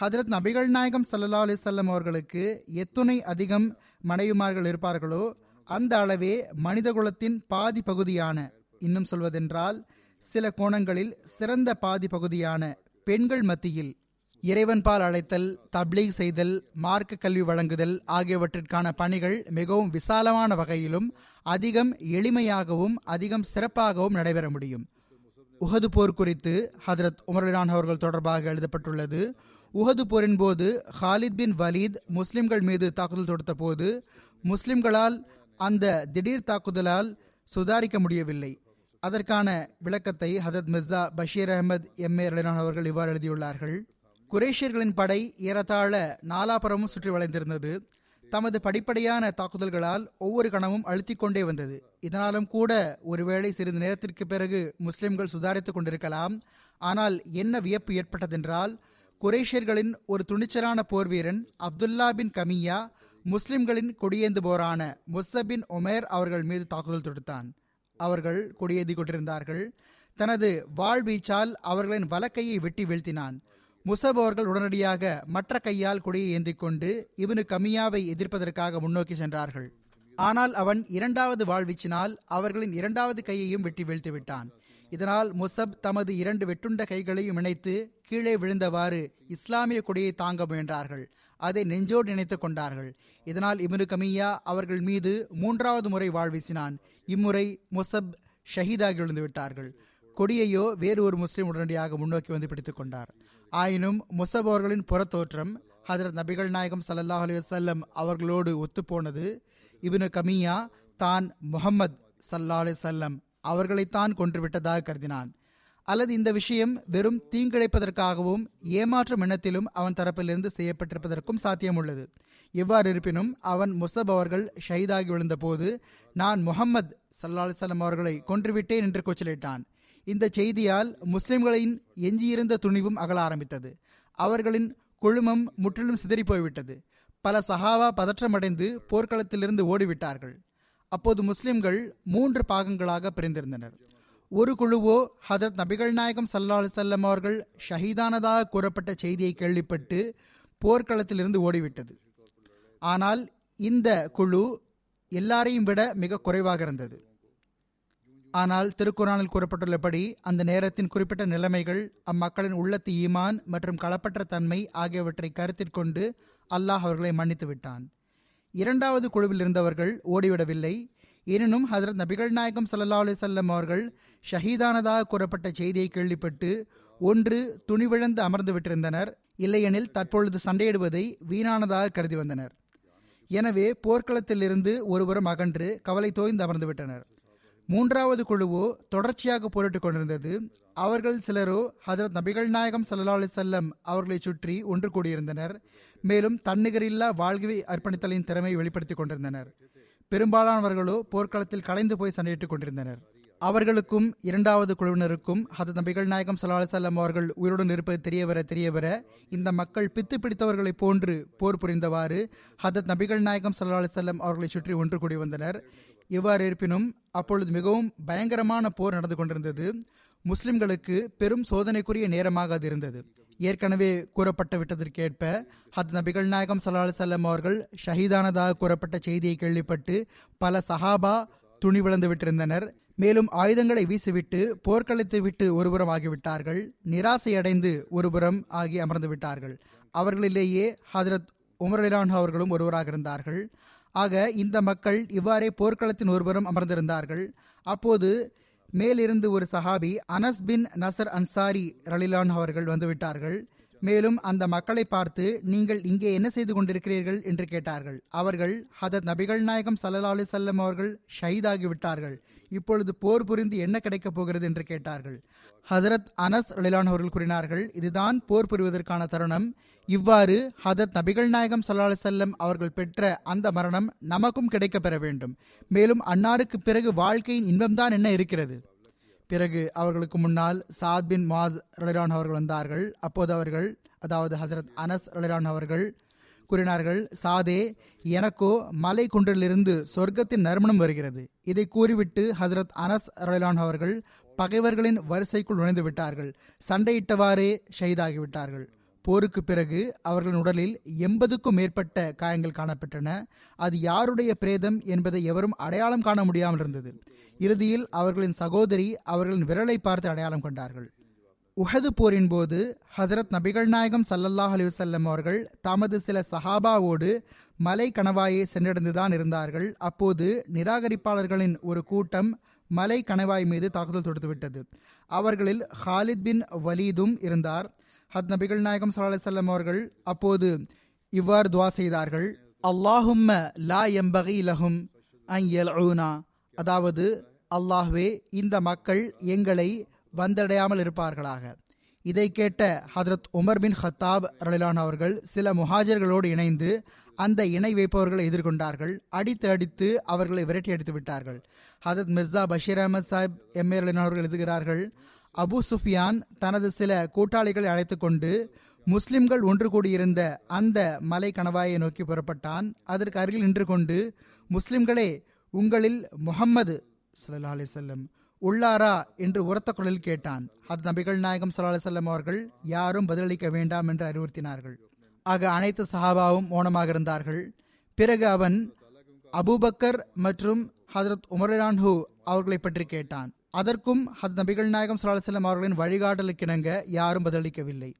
ஹதரத் நபிகள் நாயகம் சல்லா அலிசல்லம் அவர்களுக்கு எத்துணை அதிகம் மனைவிமார்கள் இருப்பார்களோ அந்த அளவே மனிதகுலத்தின் பாதி பகுதியான இன்னும் சொல்வதென்றால் சில கோணங்களில் சிறந்த பாதி பகுதியான பெண்கள் மத்தியில் இறைவன்பால் அழைத்தல் தப்லீக் செய்தல் மார்க்க கல்வி வழங்குதல் ஆகியவற்றிற்கான பணிகள் மிகவும் விசாலமான வகையிலும் அதிகம் எளிமையாகவும் அதிகம் சிறப்பாகவும் நடைபெற முடியும். உஹது போர் குறித்து ஹதரத் உமர்லான் அவர்கள் தொடர்பாக எழுதப்பட்டுள்ளது. உஹது போரின் போது ஹாலித் பின் வலீத் முஸ்லிம்கள் மீது தாக்குதல் தொடுத்த போது முஸ்லிம்களால் அந்த திடீர் தாக்குதலால் சுதாரிக்க முடியவில்லை. அதற்கான விளக்கத்தை ஹதத் மிர்சா பஷீர் அகமது எம் ரலினான் அவர்கள் இவ்வாறு எழுதியுள்ளார்கள். குரேஷியர்களின் படை ஏறத்தாழ நாலாபுறமும் சுற்றி வளைந்திருந்தது. தமது படிப்படியான தாக்குதல்களால் ஒவ்வொரு கணமும் அழுத்திக் கொண்டே வந்தது. இதனாலும் கூட ஒருவேளை சிறிது நேரத்திற்கு பிறகு முஸ்லிம்கள் சுதாரித்துக் கொண்டிருக்கலாம். ஆனால் என்ன வியப்பு ஏற்பட்டதென்றால் குரேஷியர்களின் ஒரு துணிச்சலான போர் வீரன் அப்துல்லா பின் கமியா முஸ்லிம்களின் கொடியேந்துபோரான முஸ்ஸபின் ஒமேர் அவர்கள் மீது தாக்குதல் தொடுத்தான். அவர்கள் கொடியேந்தி கொண்டிருந்தார்கள். தனது வாழ்வீச்சால் அவர்களின் வலக்கையை வெட்டி வீழ்த்தினான். முசப் அவர்கள் உடனடியாக மற்ற கையால் கொடியை ஏந்தி கொண்டு இவனு கமியாவை எதிர்ப்பதற்காக முன்னோக்கி சென்றார்கள். ஆனால் அவன் இரண்டாவது வாழ்வீச்சினால் அவர்களின் இரண்டாவது கையையும் வெட்டி வீழ்த்தி விட்டான். இதனால் முசப் தமது இரண்டு வெட்டுண்ட கைகளையும் இணைத்து கீழே விழுந்தவாறு இஸ்லாமிய கொடியை தாங்க முயன்றார்கள். அதை நெஞ்சோடு நினைத்துக் கொண்டார்கள். இதனால் இப்னு கமியா அவர்கள் மீது மூன்றாவது முறை வாழ்வீசினான் இம்முறை முசப் ஷஹீதாகி விழுந்து விட்டார்கள். கொடியையோ வேறு ஒரு முஸ்லிம் உடனடியாக முன்னோக்கி வந்து பிடித்துக் கொண்டார். ஆயினும் முசப் அவர்களின் புறத்தோற்றம் ஹதரத் நபிகள் நாயகம் சல்லாஹ் அலி வல்லம் அவர்களோடு ஒத்துப்போனது. இப்னு கமியா தான் முகமது சல்லா அலி சல்லம் அவர்களைத்தான் கொன்றுவிட்டதாக கருதினான். அல்லது இந்த விஷயம் வெறும் தீங்கிழைப்பதற்காகவும் ஏமாற்றும் எண்ணத்திலும் அவன் தரப்பிலிருந்து செய்யப்பட்டிருப்பதற்கும் சாத்தியம் உள்ளது எவ்வாறு இருப்பினும் அவன் முசப் அவர்கள் ஷஹீதாகி விழுந்தபோது நான் முகம்மது சல்லா அலிசல்லாம் அவர்களை கொன்றுவிட்டேன் என்று கொச்சலிட்டான். இந்த செய்தியால் முஸ்லிம்களின் எஞ்சியிருந்த துணிவும் அகல ஆரம்பித்தது. அவர்களின் குழுமம் முற்றிலும் சிதறி போய்விட்டது பல சஹாவா பதற்றமடைந்து போர்க்களத்திலிருந்து ஓடிவிட்டார்கள். அப்போது முஸ்லிம்கள் மூன்று பாகங்களாக பிரிந்திருந்தனர். ஒரு குழுவோ ஹதரத் நபிகள் நாயகம் சல்லா அலிசல்லம் அவர்கள் ஷஹீதானதாக கூறப்பட்ட செய்தியை கேள்விப்பட்டு போர்க்களத்திலிருந்து ஓடிவிட்டது. ஆனால் இந்த குழு எல்லாரையும் விட மிக குறைவாக இருந்தது. ஆனால் திருக்குறானில் கூறப்பட்டுள்ளபடி அந்த நேரத்தின் குறிப்பிட்ட நிலைமைகள் அம்மக்களின் உள்ளத்து ஈமான் மற்றும் களப்பற்ற தன்மை ஆகியவற்றை கருத்தில் கொண்டு அல்லாஹ் அவர்களை மன்னித்து விட்டான் இரண்டாவது குழுவில் இருந்தவர்கள் ஓடிவிடவில்லை. எனினும் ஹசரத் நபிகள் நாயகம் சல்லா அலி சொல்லம் அவர்கள் ஷஹீதானதாக கூறப்பட்ட செய்தியை கேள்விப்பட்டு ஒன்று துணிவிழந்து அமர்ந்து விட்டிருந்தனர். இல்லையெனில் தற்பொழுது சண்டையிடுவதை வீணானதாக கருதி வந்தனர். எனவே போர்க்களத்திலிருந்து ஒருவரும் அகன்று கவலை தோய்ந்து அமர்ந்து விட்டனர். மூன்றாவது குழுவோ தொடர்ச்சியாக போரிட்டுக் கொண்டிருந்தது. அவர்கள் சிலரோ ஹதரத் நபிகள் நாயகம் சல்லா அலி செல்லம் அவர்களை சுற்றி ஒன்று கூடியிருந்தனர். மேலும் தன்னிகரில்லா வாழ்வை அர்ப்பணித்தலின் திறமை வெளிப்படுத்திக் கொண்டிருந்தனர். பெரும்பாலானவர்களோ போர்க்களத்தில் கலைந்து போய் சண்டையிட்டுக் கொண்டிருந்தனர். அவர்களுக்கும் இரண்டாவது குழுவினருக்கும் ஹதரத் நபிகள் நாயகம் சல்லா அலி செல்லம் அவர்கள் உயிருடன் இருப்பது தெரியவர தெரியவர இந்த மக்கள் பித்து பிடித்தவர்களைப் போன்று போர் புரிந்தவாறு ஹதத் நபிகள் நாயகம் சல்லா அலி செல்லம் அவர்களை சுற்றி ஒன்று கூடி வந்தனர். இவ்வாறு இருப்பினும் அப்பொழுது மிகவும் பயங்கரமான போர் நடந்து கொண்டிருந்தது. முஸ்லிம்களுக்கு பெரும் சோதனைக்குரிய நேரமாக அது இருந்தது. ஏற்கனவே கூறப்பட்டு விட்டதற்கேற்ப ஹத் நபிகள் நாயகம் சல்லா செல்லம் அவர்கள் ஷஹீதானதாக கூறப்பட்ட செய்தியை கேள்விப்பட்டு பல சஹாபா துணி விழுந்து விட்டிருந்தனர். மேலும் ஆயுதங்களை வீசிவிட்டு போர்க்களத்தை விட்டு ஒருபுறம் ஆகிவிட்டார்கள். நிராசையடைந்து ஒருபுறம் ஆகி அமர்ந்து விட்டார்கள். அவர்களிலேயே ஹதரத் உமர்லான் அவர்களும் ஒருவராக இருந்தார்கள். ஆக இந்த மக்கள் இவ்வாறே போர்க்களத்தின் ஒருபுறம் அமர்ந்திருந்தார்கள். அப்போது மேலிருந்து ஒரு சஹாபி அனஸ் பின் நசர் அன்சாரி ரலிலான் அவர்கள் வந்துவிட்டார்கள் மேலும் அந்த மக்களை பார்த்து நீங்கள் இங்கே என்ன செய்து கொண்டிருக்கிறீர்கள் என்று கேட்டார்கள். அவர்கள் ஹதத் நபிகள் நாயகம் சல்லா அலி அவர்கள் ஷஹீதாகி விட்டார்கள். இப்பொழுது போர் புரிந்து என்ன கிடைக்கப் போகிறது என்று கேட்டார்கள். ஹசரத் அனஸ் லிலான் அவர்கள் கூறினார்கள் இதுதான் போர் புரிவதற்கான தருணம். இவ்வாறு ஹதத் நபிகள் நாயகம் சல்லா அலி செல்லம் அவர்கள் பெற்ற அந்த மரணம் நமக்கும் கிடைக்கப் பெற வேண்டும். மேலும் அன்னாருக்கு பிறகு வாழ்க்கையின் இன்பம்தான் என்ன இருக்கிறது? பிறகு அவர்களுக்கு முன்னால் சாத் பின் மாஸ் ரலிரான் அவர்கள் வந்தார்கள். அப்போது அவர்கள் அதாவது ஹசரத் அனஸ் ரலிரான் அவர்கள் கூறினார்கள் சாதே எனக்கோ மலை குன்றிலிருந்து சொர்க்கத்தின் நறுமணம் வருகிறது. இதை கூறிவிட்டு ஹசரத் அனஸ் ரலிலான் அவர்கள் பகைவர்களின் வரிசைக்குள் நுழைந்து விட்டார்கள். சண்டையிட்டவாறே ஷஹீதாகிவிட்டார்கள் போருக்கு பிறகு அவர்களின் உடலில் எண்பதுக்கும் மேற்பட்ட காயங்கள் காணப்பட்டன. அது யாருடைய பிரேதம் என்பதை எவரும் அடையாளம் காண முடியாமல் இருந்தது. இறுதியில் அவர்களின் சகோதரி அவர்களின் விரலை பார்த்து அடையாளம் கொண்டார்கள். உஹது போரின் போது ஹசரத் நபிகள் நாயகம் சல்லல்லாஹ் அலிவசல்லம் அவர்கள் தமது சில சஹாபாவோடு மலை கணவாயை சென்றடைந்துதான் இருந்தார்கள். அப்போது நிராகரிப்பாளர்களின் ஒரு கூட்டம் மலை கணவாய் மீது தாக்குதல் தொடுத்துவிட்டது. அவர்களில் ஹாலித் பின் வலீதும் இருந்தார். ஹத் நபிகள் நாயகம் சல்லா செல்லம் அவர்கள் அப்போது இவ்வாறு துவா செய்தார்கள். அல்லாஹும்ம லா எம்பகி லஹும் அய்யல்ஊனா அதாவது அல்லாஹ்வே இந்த மக்கள் எங்களை வந்தடையாமல் இருப்பார்களாக. இதை கேட்ட ஹதரத் உமர் பின் ஹத்தாப் ரலிலான் அவர்கள் சில முஹாஜர்களோடு இணைந்து அந்த இணை வைப்பவர்களை எதிர்கொண்டார்கள். அடித்து அடித்து அவர்களை விரட்டி அடித்து விட்டார்கள். ஹதரத் மிர்சா பஷீர் அஹமத் சாஹிப் எம்ஏ ரலிலான் அவர்கள் எழுதுகிறார்கள் அபு சுஃபியான் தனது சில கூட்டாளிகளை அழைத்து கொண்டு முஸ்லிம்கள் ஒன்று கூடியிருந்த அந்த மலை கணவாயை நோக்கி புறப்பட்டான். அதற்கு அருகில் நின்று கொண்டு முஸ்லிம்களே உங்களில் முகம்மது சல்லா அலி செல்லம் உள்ளாரா? என்று உரத்த குரலில் கேட்டான். அது நபிகள் நாயகம் சல்லா செல்லம் அவர்கள் யாரும் பதிலளிக்க வேண்டாம் என்று அறிவுறுத்தினார்கள். ஆக அனைத்து சஹாபாவும் மௌனமாக இருந்தார்கள். பிறகு அவன் அபூபக்கர் மற்றும் ஹதரத் உமரான்ஹூ அவர்களை பற்றி கேட்டான். அதற்கும் ஹத் நபிகள் நாயகம் சல்லா அவர்களின் வழிகாட்டலுக்கிணங்க யாரும் பதிலளிக்கவில்லை.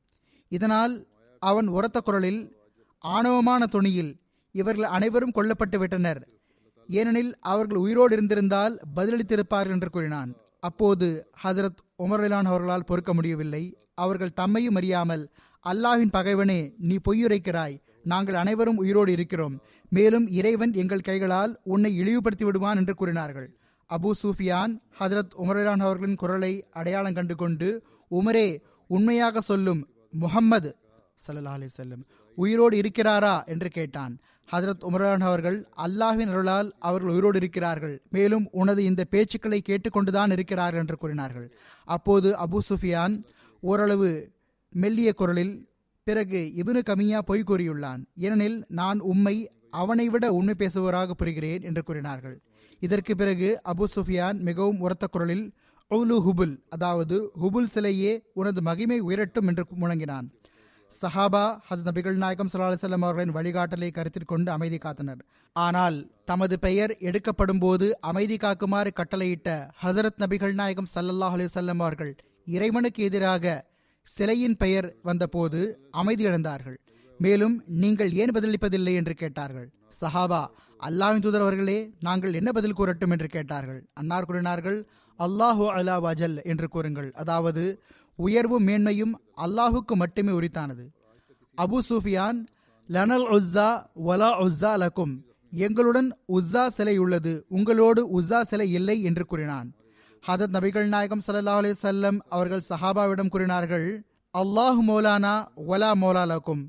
இதனால் அவன் உரத்த குரலில் ஆணவமான துணியில் இவர்கள் அனைவரும் கொல்லப்பட்டு விட்டனர். ஏனெனில் அவர்கள் உயிரோடு இருந்திருந்தால் பதிலளித்திருப்பார்கள் என்று கூறினான். அப்போது ஹதரத் உமர்லான் அவர்களால் பொறுக்க முடியவில்லை. அவர்கள் தம்மையும் அறியாமல் அல்லாஹின் பகைவனே நீ பொய்யுரைக்கிறாய். நாங்கள் அனைவரும் உயிரோடு இருக்கிறோம். மேலும் இறைவன் எங்கள் கைகளால் உன்னை இழிவுபடுத்தி விடுவான் என்று கூறினார்கள். அபு சூஃபியான் ஹதரத் உமரான் அவர்களின் குரலை அடையாளம் கண்டு கொண்டு உமரே உண்மையாக சொல்லும் முகம்மது சல்லா அலி செல்லும் உயிரோடு இருக்கிறாரா? என்று கேட்டான். ஹதரத் உமரான் அவர்கள் அல்லாஹின் அருளால் அவர்கள் உயிரோடு இருக்கிறார்கள். மேலும் உனது இந்த பேச்சுக்களை கேட்டுக்கொண்டுதான் இருக்கிறார்கள் என்று கூறினார்கள். அப்போது அபு சுஃபியான் ஓரளவு மெல்லிய குரலில் பிறகு இபுனு கமியா பொய் கூறியுள்ளான். ஏனெனில் நான் உம்மை அவனை விட உண்மை பேசுபவராக புரிகிறேன் என்று கூறினார்கள். இதற்கு பிறகு அபு சுஃபியான் மிகவும் உரத்த குரலில் உலு ஹுபுல் அதாவது ஹுபுல் சிலையே உனது மகிமை உயரட்டும் என்று முழங்கினான். சஹாபா ஹஸ் நபிகள் நாயகம் சல்லா செல்லம் அவர்களின் வழிகாட்டலை கருத்தில் கொண்டு அமைதி காத்தனர். ஆனால் தமது பெயர் எடுக்கப்படும் போது அமைதி காக்குமாறு கட்டளையிட்ட ஹசரத் நபிகள் நாயகம் சல்லல்லாஹ் அலி செல்லம் அவர்கள் இறைவனுக்கு எதிராக சிலையின் பெயர் வந்தபோது அமைதி இழந்தார்கள். மேலும் நீங்கள் ஏன் பதிலளிப்பதில்லை? என்று கேட்டார்கள். சஹாபா அல்லாவின் தூதர் அவர்களே நாங்கள் என்ன பதில் கூறட்டும் என்று கேட்டார்கள். அன்னார் கூறினார்கள் அல்லாஹு அலா வஜல் என்று கூறுங்கள். அதாவது உயர்வும் மேன்மையும் அல்லாஹுக்கு மட்டுமே உரித்தானது. அபு சூஃபியான் லனல் உஸ்ஸா வலா உஸ்ஸா லக்கும் எங்களுடன் உஸ்ஸா சிலை உள்ளது. உங்களோடு உஸ்ஸா சிலை இல்லை என்று கூறினான். ஹதத் நபிகள் நாயகம் சல்லா அலி சல்லம் அவர்கள் சஹாபாவிடம் கூறினார்கள் அல்லாஹ் மௌலானா ஒலா மௌலா லக்கும்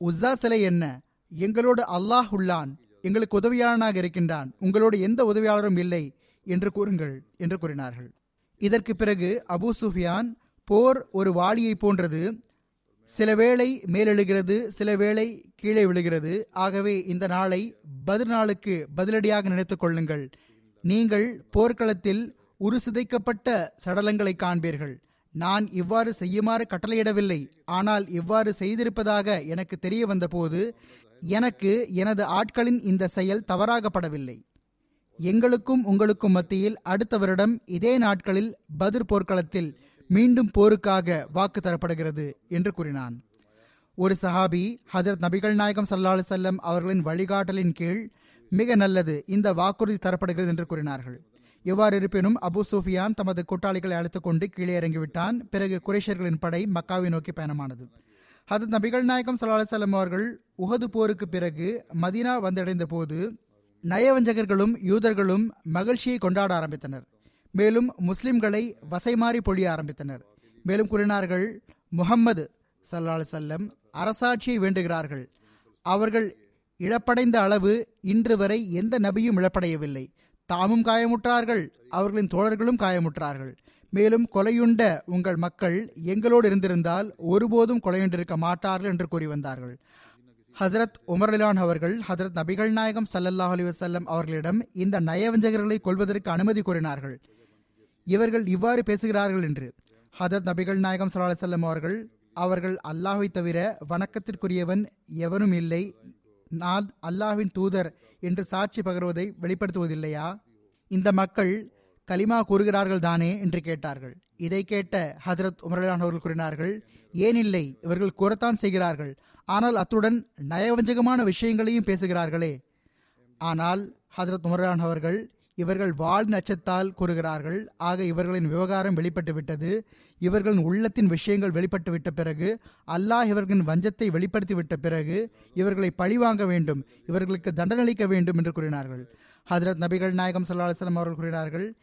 உஸ்ஸா சிலை என்ன? எங்களோடு அல்லாஹ் உள்ளான். எங்களுக்கு உதவியாளனாக இருக்கின்றான். உங்களோடு எந்த உதவியாளரும் இல்லை என்று கூறுங்கள் என்று கூறினார்கள். இதற்கு பிறகு அபு சுஃபியான் போர் ஒரு வாளியை போன்றது. சில வேளை மேலெழுகிறது சில வேளை கீழே விழுகிறது. ஆகவே இந்த நாளை பதில் நாளுக்கு பதிலடியாக நினைத்துக் கொள்ளுங்கள். நீங்கள் போர்க்களத்தில் உரு சிதைக்கப்பட்ட சடலங்களை காண்பீர்கள். நான் இவ்வாறு செய்யுமாறு கட்டளையிடவில்லை. ஆனால் இவ்வாறு செய்திருப்பதாக எனக்கு தெரிய வந்தபோது எனக்கு எனது ஆட்களின் இந்த செயல் தவறாகப்படவில்லை. எங்களுக்கும் உங்களுக்கும் மத்தியில் அடுத்த வருடம் இதே நாட்களில் பதிர் போர்க்களத்தில் மீண்டும் போருக்காக வாக்கு தரப்படுகிறது என்று கூறினான். ஒரு சஹாபி ஹதரத் நபிகள் நாயகம் சல்லா செல்லம் அவர்களின் வழிகாட்டலின் கீழ் மிக நல்லது இந்த வாக்குறுதி தரப்படுகிறது என்று கூறினார்கள். எவ்வாறு இருப்பினும் அபு சூஃபியான் தமது கூட்டாளிகளை அழைத்துக் கொண்டு கீழே இறங்கிவிட்டான். பிறகு குரேஷர்களின் படை மக்காவை நோக்கி பயணமானது. ஹதத் நபிகள் நாயகம் சல்லா செல்லம் அவர்கள் உகது போருக்கு பிறகு மதீனா வந்தடைந்த போது நயவஞ்சகர்களும் யூதர்களும் மகிழ்ச்சியை கொண்டாட ஆரம்பித்தனர். மேலும் முஸ்லிம்களை வசைமாறி பொழிய ஆரம்பித்தனர். மேலும் கூறினார்கள் முகம்மது சல்லா செல்லம் அரசாட்சியை வேண்டுகிறார்கள். அவர்கள் இழப்படைந்த அளவு இன்று வரை எந்த நபியும் இழப்படையவில்லை. தாமும் காயமுற்றார்கள் அவர்களின் தோழர்களும் காயமுற்றார்கள். மேலும் கொலையுண்ட உங்கள் மக்கள் எங்களோடு இருந்திருந்தால் ஒருபோதும் கொலையுண்டிருக்க மாட்டார்கள் என்று கூறி வந்தார்கள். ஹசரத் உமர்லான் அவர்கள் ஹசரத் நபிகள் நாயகம் சல்லல்லாஹ் அலி வசல்லம் அவர்களிடம் இந்த நயவஞ்சகர்களை கொள்வதற்கு அனுமதி கோரினார்கள் இவர்கள் இவ்வாறு பேசுகிறார்கள் என்று ஹசரத் நபிகள் நாயகம் சல்லா செல்லம் அவர்கள் அவர்கள் அல்லாஹை தவிர வணக்கத்திற்குரியவன் எவனும் இல்லை. நான் அல்லாஹ்வின் தூதர் என்று சாட்சி பகர்வதை வெளிப்படுத்துவதில்லையா? இந்த மக்கள் கலிமா கூறுகிறார்கள் தானே என்று கேட்டார்கள். இதை கேட்ட ஹதரத் உமரலான் அவர்கள் கூறினார்கள் ஏனில்லை இவர்கள் கூறத்தான் செய்கிறார்கள். ஆனால் அத்துடன் நயவஞ்சகமான விஷயங்களையும் பேசுகிறார்களே. ஆனால் ஹதரத் உமரான் அவர்கள் இவர்கள் வாழ் நச்சத்தால் கூறுகிறார்கள். ஆக இவர்களின் விவகாரம் வெளிப்பட்டு விட்டது. இவர்களின் உள்ளத்தின் விஷயங்கள் வெளிப்பட்டு விட்ட பிறகு அல்லாஹ் இவர்களின் வஞ்சத்தை வெளிப்படுத்தி விட்ட பிறகு இவர்களை பழிவாங்க வேண்டும். இவர்களுக்கு தண்டனளிக்க வேண்டும் என்று கூறினார்கள். ஹதரத் நபிகள் நாயகம் சல்லா அலுவலம் அவர்கள் கூறினார்கள்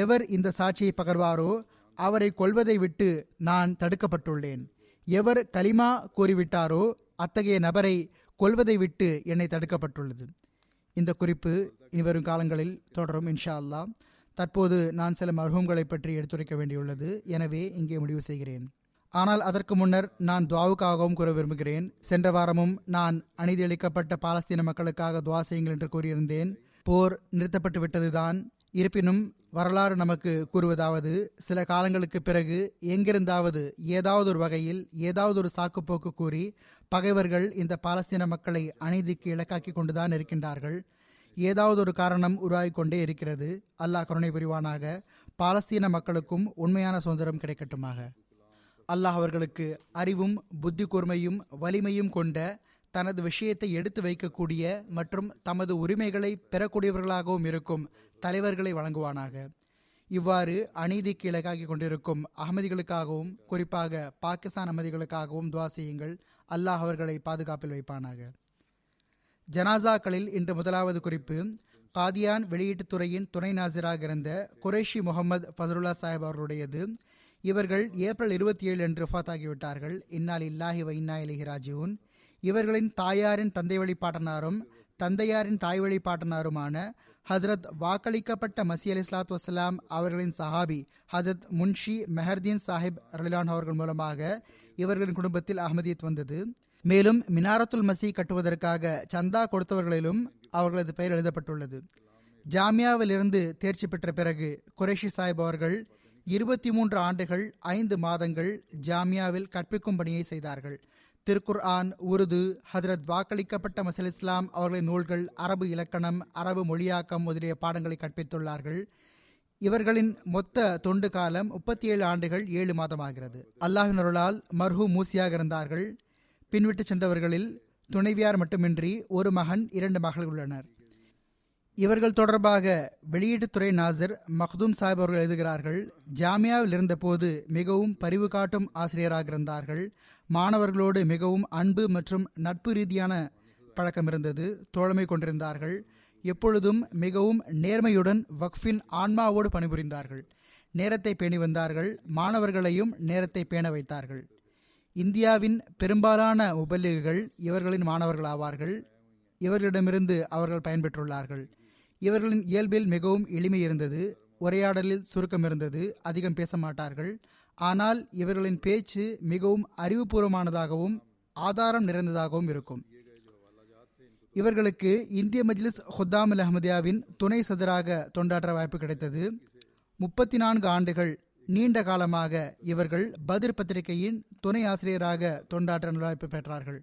எவர் இந்த சாட்சியை பகர்வாரோ அவரை கொல்வதை விட்டு நான் தடுக்கப்பட்டுள்ளேன். எவர் கலிமா கூறிவிட்டாரோ அத்தகைய நபரை கொல்வதை விட்டு என்னை தடுக்கப்பட்டுள்ளது. இந்த குறிப்பு இனிவரும் காலங்களில் தொடரும் இன்ஷா அல்லா தற்போது நான் சில மர்ஹூம்களை பற்றி எடுத்துரைக்க வேண்டியுள்ளது. எனவே இங்கே முடிவு செய்கிறேன். ஆனால் அதற்கு முன்னர் நான் துவாவுக்காகவும் கூற விரும்புகிறேன். சென்ற வாரமும் நான் அநீதியளிக்கப்பட்ட பாலஸ்தீன மக்களுக்காக துவா செய்யுங்கள் என்று கூறியிருந்தேன். போர் நிறுத்தப்பட்டு விட்டதுதான் இருப்பினும் வரலாறு நமக்கு கூறுவதாவது சில காலங்களுக்கு பிறகு எங்கிருந்தாவது ஏதாவது ஒரு வகையில் ஏதாவது ஒரு சாக்குப்போக்கு கூறி பகைவர்கள் இந்த பாலஸ்தீன மக்களை அநீதிக்கு இலக்காக்கி கொண்டுதான் இருக்கின்றார்கள். ஏதாவது ஒரு காரணம் உருவாகி கொண்டே இருக்கிறது. அல்லாஹ் கருணை புரிவானாக. பாலஸ்தீன மக்களுக்கும் உண்மையான சுதந்திரம் கிடைக்கட்டுமாக. அல்லாஹ் அவர்களுக்கு அறிவும் புத்தி கூர்மையும் வலிமையும் கொண்ட தனது விஷயத்தை எடுத்து வைக்கக்கூடிய மற்றும் தமது உரிமைகளை பெறக்கூடியவர்களாகவும் இருக்கும் தலைவர்களை வழங்குவானாக. இவ்வாறு அநீதிக்கு இலக்காகி கொண்டிருக்கும் அகமதிகளுக்காகவும் குறிப்பாக பாகிஸ்தான் அகமதிகளுக்காகவும் துவா செய்யுங்கள். அல்லாஹ் அவர்களை பாதுகாப்பில் வைப்பானாக. ஜனாசாக்களில் இன்று முதலாவது குறிப்பு காதியான் வெளியீட்டுத்துறையின் துணை நாசிராக இருந்த குரேஷி முகமது ஃபசருல்லா சாஹிப் அவர்களுடையது. இவர்கள் ஏப்ரல் இருபத்தி ஏழு அன்று ஆகிவிட்டார்கள். இன்னால் இல்லாஹி வைன்னா இலஹி ராஜியூன் இவர்களின் தாயாரின் தந்தை வழிபாட்டனாரும் தந்தையாரின் தாய் வழிபாட்டனாருமான ஹசரத் வாக்களிக்கப்பட்ட மசி அலி இஸ்லாத் வசலாம் அவர்களின் சஹாபி ஹஜரத் முன்ஷி மெஹர்தீன் சாஹிப் ரலிலான் அவர்கள் மூலமாக இவர்களின் குடும்பத்தில் அகமதியத் வந்தது. மேலும் மினாரத்துல் மசி கட்டுவதற்காக சந்தா கொடுத்தவர்களிலும் அவர்களது பெயர் எழுதப்பட்டுள்ளது. ஜாமியாவிலிருந்து தேர்ச்சி பெற்ற பிறகு குரேஷி சாஹிப் அவர்கள் இருபத்தி மூன்று ஆண்டுகள் ஐந்து மாதங்கள் ஜாமியாவில் கற்பிக்கும் பணியை செய்தார்கள். திருக்குர் ஆன் உருது ஹதரத் வாக்களிக்கப்பட்ட மசல் இஸ்லாம் அவர்களின் நூல்கள் அரபு இலக்கணம் அரபு மொழியாக்கம் முதலிய பாடங்களை கற்பித்துள்ளார்கள். இவர்களின் மொத்த தொண்டு காலம் முப்பத்தி ஏழு ஆண்டுகள் ஏழு மாதமாகிறது. அல்லாஹின் அருளால் மர்ஹூ மூசியாக இருந்தார்கள். பின்விட்டு சென்றவர்களில் துணைவியார் மட்டுமின்றி ஒரு மகன் இரண்டு மகள் உள்ளனர். இவர்கள் தொடர்பாக வெளியீட்டுத்துறை நாசர் மஹ்தூம் சாஹிப் அவர்கள் எழுதுகிறார்கள் ஜாமியாவில் இருந்தபோது மிகவும் பரிவு காட்டும் ஆசிரியராக இருந்தார்கள். மாணவர்களோடு மிகவும் அன்பு மற்றும் நட்பு ரீதியான பழக்கம் இருந்தது. தோழமை கொண்டிருந்தார்கள். எப்பொழுதும் மிகவும் நேர்மையுடன் வக்ஃபின் ஆன்மாவோடு பணிபுரிந்தார்கள். நேரத்தை பேணி வந்தார்கள். மாணவர்களையும் நேரத்தை பேண வைத்தார்கள். இந்தியாவின் பெரும்பாலான உபல்லிகுகள் இவர்களின் மாணவர்கள் ஆவார்கள் இவர்களிடமிருந்து அவர்கள் பயன்பெற்றுள்ளார்கள். இவர்களின் இயல்பில் மிகவும் எளிமை இருந்தது. உரையாடலில் சுருக்கம் இருந்தது. அதிகம் பேச மாட்டார்கள். ஆனால் இவர்களின் பேச்சு மிகவும் அறிவுபூர்வமானதாகவும் ஆதாரம் நிறைந்ததாகவும் இருக்கும். இவர்களுக்கு இந்திய மஜ்லிஸ் ஹுத்தாமுல் அஹமதியாவின் துணை சதராக தொண்டாற்ற வாய்ப்பு கிடைத்தது. முப்பத்தி நான்கு ஆண்டுகள் நீண்ட காலமாக இவர்கள் பதிர் பத்திரிகையின் துணை ஆசிரியராக தொண்டாற்ற வாய்ப்பு பெற்றார்கள்.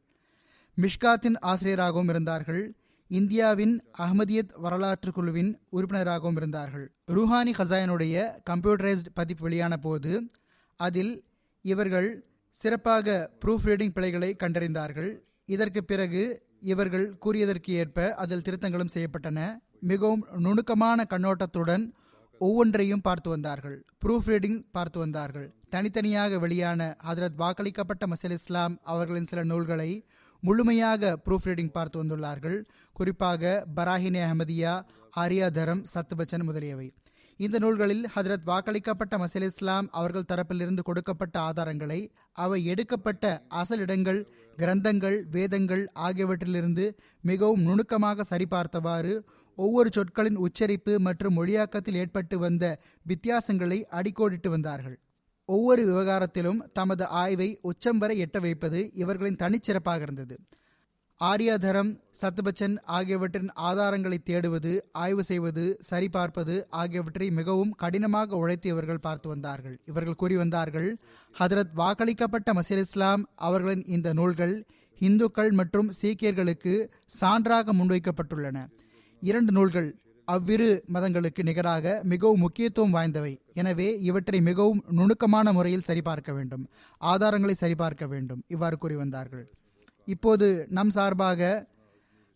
மிஷ்காத்தின் ஆசிரியராகவும் இருந்தார்கள். இந்தியாவின் அகமதியத் வரலாற்று குழுவின் உறுப்பினராகவும் இருந்தார்கள். ரூஹானி ஹசாயனுடைய கம்ப்யூட்டரைஸ்ட் பதிப்பு வெளியான போது அதில் இவர்கள் சிறப்பாக ப்ரூஃப் ரீடிங் பிழைகளை கண்டறிந்தார்கள். இதற்கு பிறகு இவர்கள் கூறியதற்கு ஏற்ப அதில் திருத்தங்களும் செய்யப்பட்டன. மிகவும் நுணுக்கமான கண்ணோட்டத்துடன் ஒவ்வொன்றையும் பார்த்து வந்தார்கள். ப்ரூஃப் ரீடிங் பார்த்து வந்தார்கள். தனித்தனியாக வெளியான ஹதரத் வாக்களிக்கப்பட்ட மசல் இஸ்லாம் அவர்களின் சில நூல்களை முழுமையாக ப்ரூஃப் ரீடிங் பார்த்து வந்துள்ளார்கள். குறிப்பாக பராஹினே அஹமதியா ஆரியாதரம் சத்துபச்சன் முதலியவை. இந்த நூல்களில் ஹதரத் வாக்களிக்கப்பட்ட மசீல் இஸ்லாம் அவர்கள் தரப்பிலிருந்து கொடுக்கப்பட்ட ஆதாரங்களை அவை எடுக்கப்பட்ட அசல் இடங்கள் கிரந்தங்கள் வேதங்கள் ஆகியவற்றிலிருந்து மிகவும் நுணுக்கமாக சரிபார்த்தவாறு ஒவ்வொரு சொற்களின் உச்சரிப்பு மற்றும் மொழியாக்கத்தில் ஏற்பட்டு வந்த வித்தியாசங்களை அடிக்கோடிட்டு வந்தார்கள். ஒவ்வொரு விவகாரத்திலும் தமது ஆய்வை உச்சம் வரை எட்ட வைப்பது இவர்களின் தனிச்சிறப்பாக இருந்தது. ஆரியாதரம் சத்பச்சன் ஆகியவற்றின் ஆதாரங்களை தேடுவது ஆய்வு செய்வது சரிபார்ப்பது ஆகியவற்றை மிகவும் கடினமாக உழைத்து இவர்கள் பார்த்து வந்தார்கள். இவர்கள் கூறி வந்தார்கள் ஹதரத் வாக்களிக்கப்பட்ட மசீர் இஸ்லாம் அவர்களின் இந்த நூல்கள் இந்துக்கள் மற்றும் சீக்கியர்களுக்கு சான்றாக முன்வைக்கப்பட்டுள்ளன. இரண்டு நூல்கள் அவ்விரு மதங்களுக்கு நிகராக மிகவும் முக்கியத்துவம் வாய்ந்தவை. எனவே இவற்றை மிகவும் நுணுக்கமான முறையில் சரிபார்க்க வேண்டும். ஆதாரங்களை சரிபார்க்க வேண்டும். இவ்வாறு கூறி வந்தார்கள். இப்போது நம் சார்பாக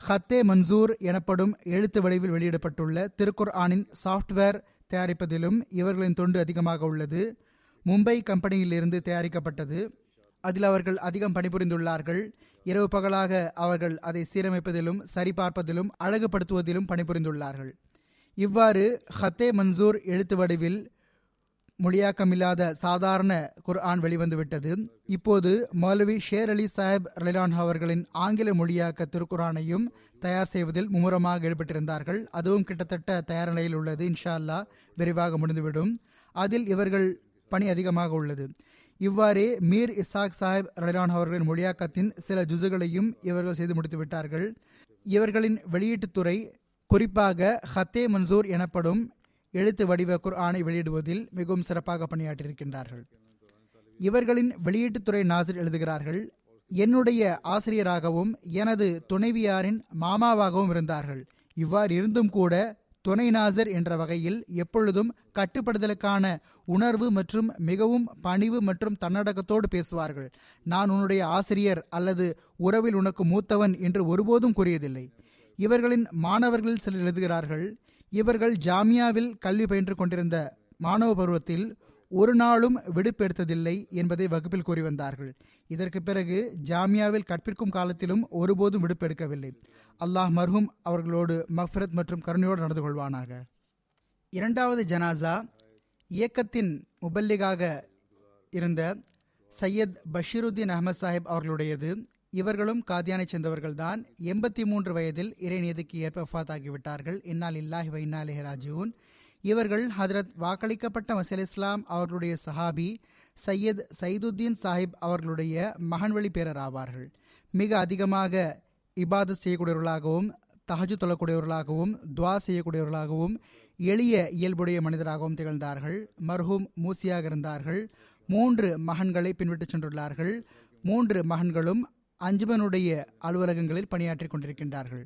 ஹத்தே மன்சூர் எனப்படும் எழுத்து வடிவில் வெளியிடப்பட்டுள்ள திருக்குர் ஆனின் சாஃப்ட்வேர் தயாரிப்பதிலும் இவர்களின் தொண்டு அதிகமாக உள்ளது. மும்பை கம்பெனியிலிருந்து தயாரிக்கப்பட்டது. அதில் அவர்கள் அதிகம் பணிபுரிந்துள்ளார்கள். இரவு பகலாக அவர்கள் அதை சீரமைப்பதிலும் சரிபார்ப்பதிலும் அழகுபடுத்துவதிலும் பணிபுரிந்துள்ளார்கள். இவ்வாறு ஹத்தே மன்சூர் எழுத்து வடிவில் மொழியாக்கமில்லாத சாதாரண குர்ஆன் வெளிவந்துவிட்டது. இப்போது மௌலவி ஷேர் அலி சாஹிப் ரலிலான் அவர்களின் ஆங்கில மொழியாக்க திருக்குறானையும் தயார் செய்வதில் மும்முரமாக ஈடுபட்டிருந்தார்கள். அதுவும் கிட்டத்தட்ட தயார் நிலையில் உள்ளது. இன்ஷா அல்லா விரைவாக முடிந்துவிடும். அதில் இவர்கள் பணி அதிகமாக உள்ளது. இவ்வாறே மீர் இசாக் சாஹிப் ரலிலான் அவர்களின் மொழியாக்கத்தின் சில ஜுசுகளையும் இவர்கள் செய்து முடித்துவிட்டார்கள். இவர்களின் வெளியீட்டுத்துறை குறிப்பாக ஹத்தே மன்சூர் எனப்படும் எழுத்து வடிவ குர்ஆனை வெளியிடுவதில் மிகவும் சிறப்பாக பணியாற்றியிருக்கின்றார்கள். இவர்களின் வெளியீட்டுத்துறை நாசிர் எழுதுகிறார்கள் என்னுடைய ஆசிரியராகவும் எனது துணைவியாரின் மாமாவாகவும் இருந்தார்கள். இவ்வாறு இருந்தும் கூட துணை நாசர் என்ற வகையில் எப்பொழுதும் கட்டுப்படுதலுக்கான உணர்வு மற்றும் மிகவும் பணிவு மற்றும் தன்னடக்கத்தோடு பேசுவார்கள். நான் உன்னுடைய ஆசிரியர் அல்லது உறவில் உனக்கு மூத்தவன் என்று ஒருபோதும் கூறியதில்லை. இவர்களின் மாணவர்கள் சிலர் எழுதுகிறார்கள் இவர்கள் ஜாமியாவில் கல்வி பயின்று கொண்டிருந்த மாணவ பருவத்தில் ஒரு நாளும் விடுப்பெடுத்ததில்லை என்பதை வகுப்பில் கூறி வந்தார்கள். இதற்கு பிறகு ஜாமியாவில் கற்பிக்கும் காலத்திலும் ஒருபோதும் விடுப்பெடுக்கவில்லை. அல்லாஹ் மர்ஹூம் அவர்களோடு மஃபரத் மற்றும் கருணையோடு நடந்து கொள்வானாக. இரண்டாவது ஜனாசா இயக்கத்தின் முபல்லிகாக இருந்த சையத் பஷீருத்தீன் அகமது சாஹிப் அவர்களுடையது. இவர்களும் காதியானை சேர்ந்தவர்கள்தான். எண்பத்தி மூன்று வயதில் இறைநீதிக்கு ஏற்ப வஃத் ஆகிவிட்டார்கள் இன்னால் இல்லாஹி வைனாலே ராஜூன் இவர்கள் ஹதரத் வாக்களிக்கப்பட்ட மசீல் இஸ்லாம் அவர்களுடைய சஹாபி சையத் சைதுத்தீன் சாஹிப் அவர்களுடைய மகன்வழி பேரர் ஆவார்கள் மிக அதிகமாக இபாதத் செய்யக்கூடியவர்களாகவும் தஹஜு தொழக்கூடியவர்களாகவும் துவா செய்யக்கூடியவர்களாகவும் எளிய இயல்புடைய மனிதராகவும் திகழ்ந்தார்கள். மர்ஹூம் மூசியாக இருந்தார்கள். மூன்று மகன்களை பின்விட்டு சென்றுள்ளார்கள். மூன்று மகன்களும் அஞ்சுமனுடைய அலுவலகங்களில் பணியாற்றி கொண்டிருக்கின்றார்கள்.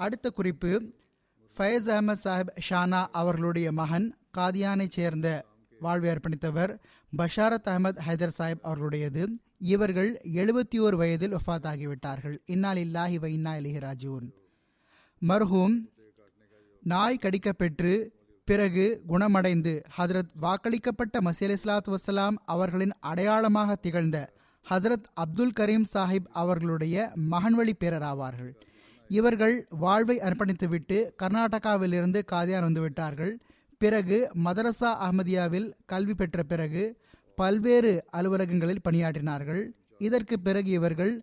அடுத்த குறிப்பு ஃபயஸ் அகமது சாஹிப் ஷானா அவர்களுடைய மகன் காதியானை சேர்ந்த வாழ்வை அர்ப்பணித்தவர் பஷாரத் அகமது ஹைதர் சாஹிப் அவர்களுடையது. இவர்கள் எழுபத்தி ஓரு வயதில் ஒஃபாத் ஆகிவிட்டார்கள் இன்னால் இல்லாஹி வ இன்னா இலிஹி ராஜூன் மர்ஹூம் நாய் கடிக்கப்பெற்று பிறகு குணமடைந்து ஹதரத் வாக்களிக்கப்பட்ட மசீல் இஸ்லாத் வசலாம் அவர்களின் அடையாளமாக திகழ்ந்த ஹதரத் அப்துல் கரீம் சாஹிப் அவர்களுடைய மகன்வழி பேரர் ஆவார்கள் இவர்கள் வாழ்வை அர்ப்பணித்துவிட்டு கர்நாடகாவிலிருந்து காதியான் வந்துவிட்டார்கள். பிறகு மதரசா அஹமதியாவில் கல்வி பெற்ற பிறகு பல்வேறு அலுவலகங்களில் பணியாற்றினார்கள். இதற்கு பிறகு இவர்கள்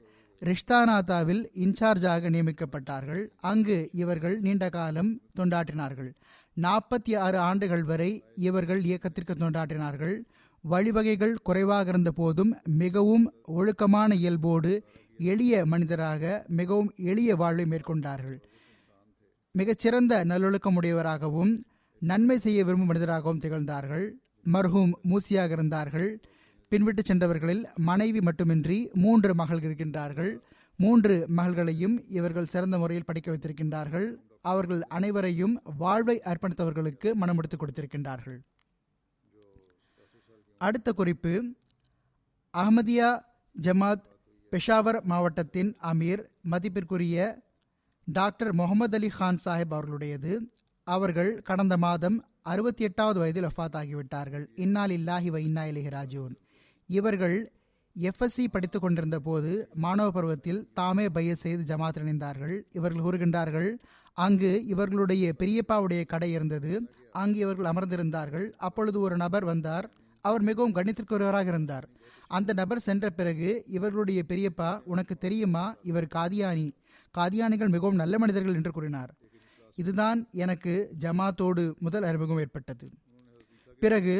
ரிஷ்தானாத்தாவில் இன்சார்ஜாக நியமிக்கப்பட்டார்கள். அங்கு இவர்கள் நீண்ட காலம் தொண்டாற்றினார்கள். நாற்பத்தி ஆறு ஆண்டுகள் வரை இவர்கள் இயக்கத்திற்கு தொண்டாற்றினார்கள். வழிவகைகள் குறைவாக இருந்த போதும் மிகவும் ஒழுக்கமான இயல்போடு எளிய மனிதராக மிகவும் எளிய வாழ்வை மேற்கொண்டார்கள். மிகச்சிறந்த நல்லொழுக்கமுடையவராகவும் நன்மை செய்ய விரும்பும் மனிதராகவும் திகழ்ந்தார்கள். மர்ஹூம் மூசியாக இருந்தார்கள். பின்விட்டு சென்றவர்களில் மனைவி மட்டுமின்றி மூன்று மகள்கள் இருக்கின்றார்கள். மூன்று மகள்களையும் இவர்கள் சிறந்த முறையில் படிக்க வைத்திருக்கின்றார்கள். அவர்கள் அனைவரையும் வாழ்வை அர்ப்பணித்தவர்களுக்கு மனமுடித்து கொடுத்திருக்கின்றார்கள். அடுத்த குறிப்பு அஹமதியா ஜமாத் பெஷாவர் மாவட்டத்தின் அமீர் மதிப்பிற்குரிய டாக்டர் முகமது அலி கான் சாஹிப் அவர்களுடையது. அவர்கள் கடந்த மாதம் அறுபத்தி எட்டாவது வயதில் வஃத் ஆகிவிட்டார்கள் இன்னால் இல்லாஹி வ இன்னா இலிஹி ராஜூன் இவர்கள் எஃப்எஸ்சி படித்துக் கொண்டிருந்த போது மாணவ பருவத்தில் தாமே பைய செய்து ஜமாத் இணைந்தார்கள். இவர்கள் கூறுகின்றார்கள் அங்கு இவர்களுடைய பெரியப்பாவுடைய கடை இருந்தது. அங்கு இவர்கள் அமர்ந்திருந்தார்கள். அப்பொழுது ஒரு நபர் வந்தார். அவர் மிகவும் கணித்திற்குரியவராக இருந்தார். அந்த நபர் சென்ற பிறகு இவர்களுடைய பெரியப்பா உனக்கு தெரியுமா? இவர் காதியானி. காதியானிகள் மிகவும் நல்ல மனிதர்கள் என்று கூறினார். இதுதான் எனக்கு ஜமாத்தோடு முதல் அறிமுகம் ஏற்பட்டது. பிறகு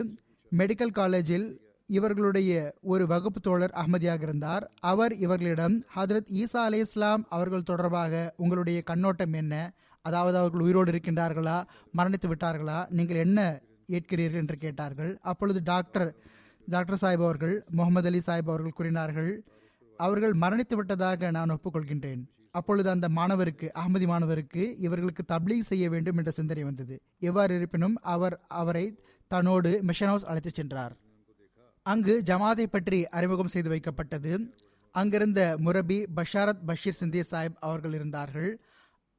மெடிக்கல் காலேஜில் இவர்களுடைய ஒரு வகுப்பு தோழர் அகமதியாக இருந்தார். அவர் இவர்களிடம் ஹதரத் ஈசா அலே இஸ்லாம் அவர்கள் தொடர்பாக உங்களுடைய கண்ணோட்டம் என்ன? அதாவது அவர்கள் உயிரோடு இருக்கின்றார்களா? மரணித்து விட்டார்களா? நீங்கள் என்ன ஏற்கிறீர்கள்? என்று கேட்டார்கள். அப்பொழுது டாக்டர் டாக்டர் சாஹிப் அவர்கள் முகமது அலி சாஹிப் அவர்கள் கூறினார்கள் அவர்கள் மரணித்து விட்டதாக நான் ஒப்புக்கொள்கின்றேன். அப்பொழுது அந்த மாணவருக்கு அகமதி மாணவருக்கு இவர்களுக்கு தப்லீக் செய்ய வேண்டும் என்ற சிந்தனை வந்தது. எவ்வாறு இருப்பினும் அவர் அவரை தன்னோடு மிஷன் ஹவுஸ் அழைத்துச் சென்றார். அங்கு ஜமாத்தை பற்றி அறிமுகம் செய்து வைக்கப்பட்டது. அங்கிருந்த முரபி பஷாரத் பஷீர் சிந்திய சாஹிப் அவர்கள் இருந்தார்கள்.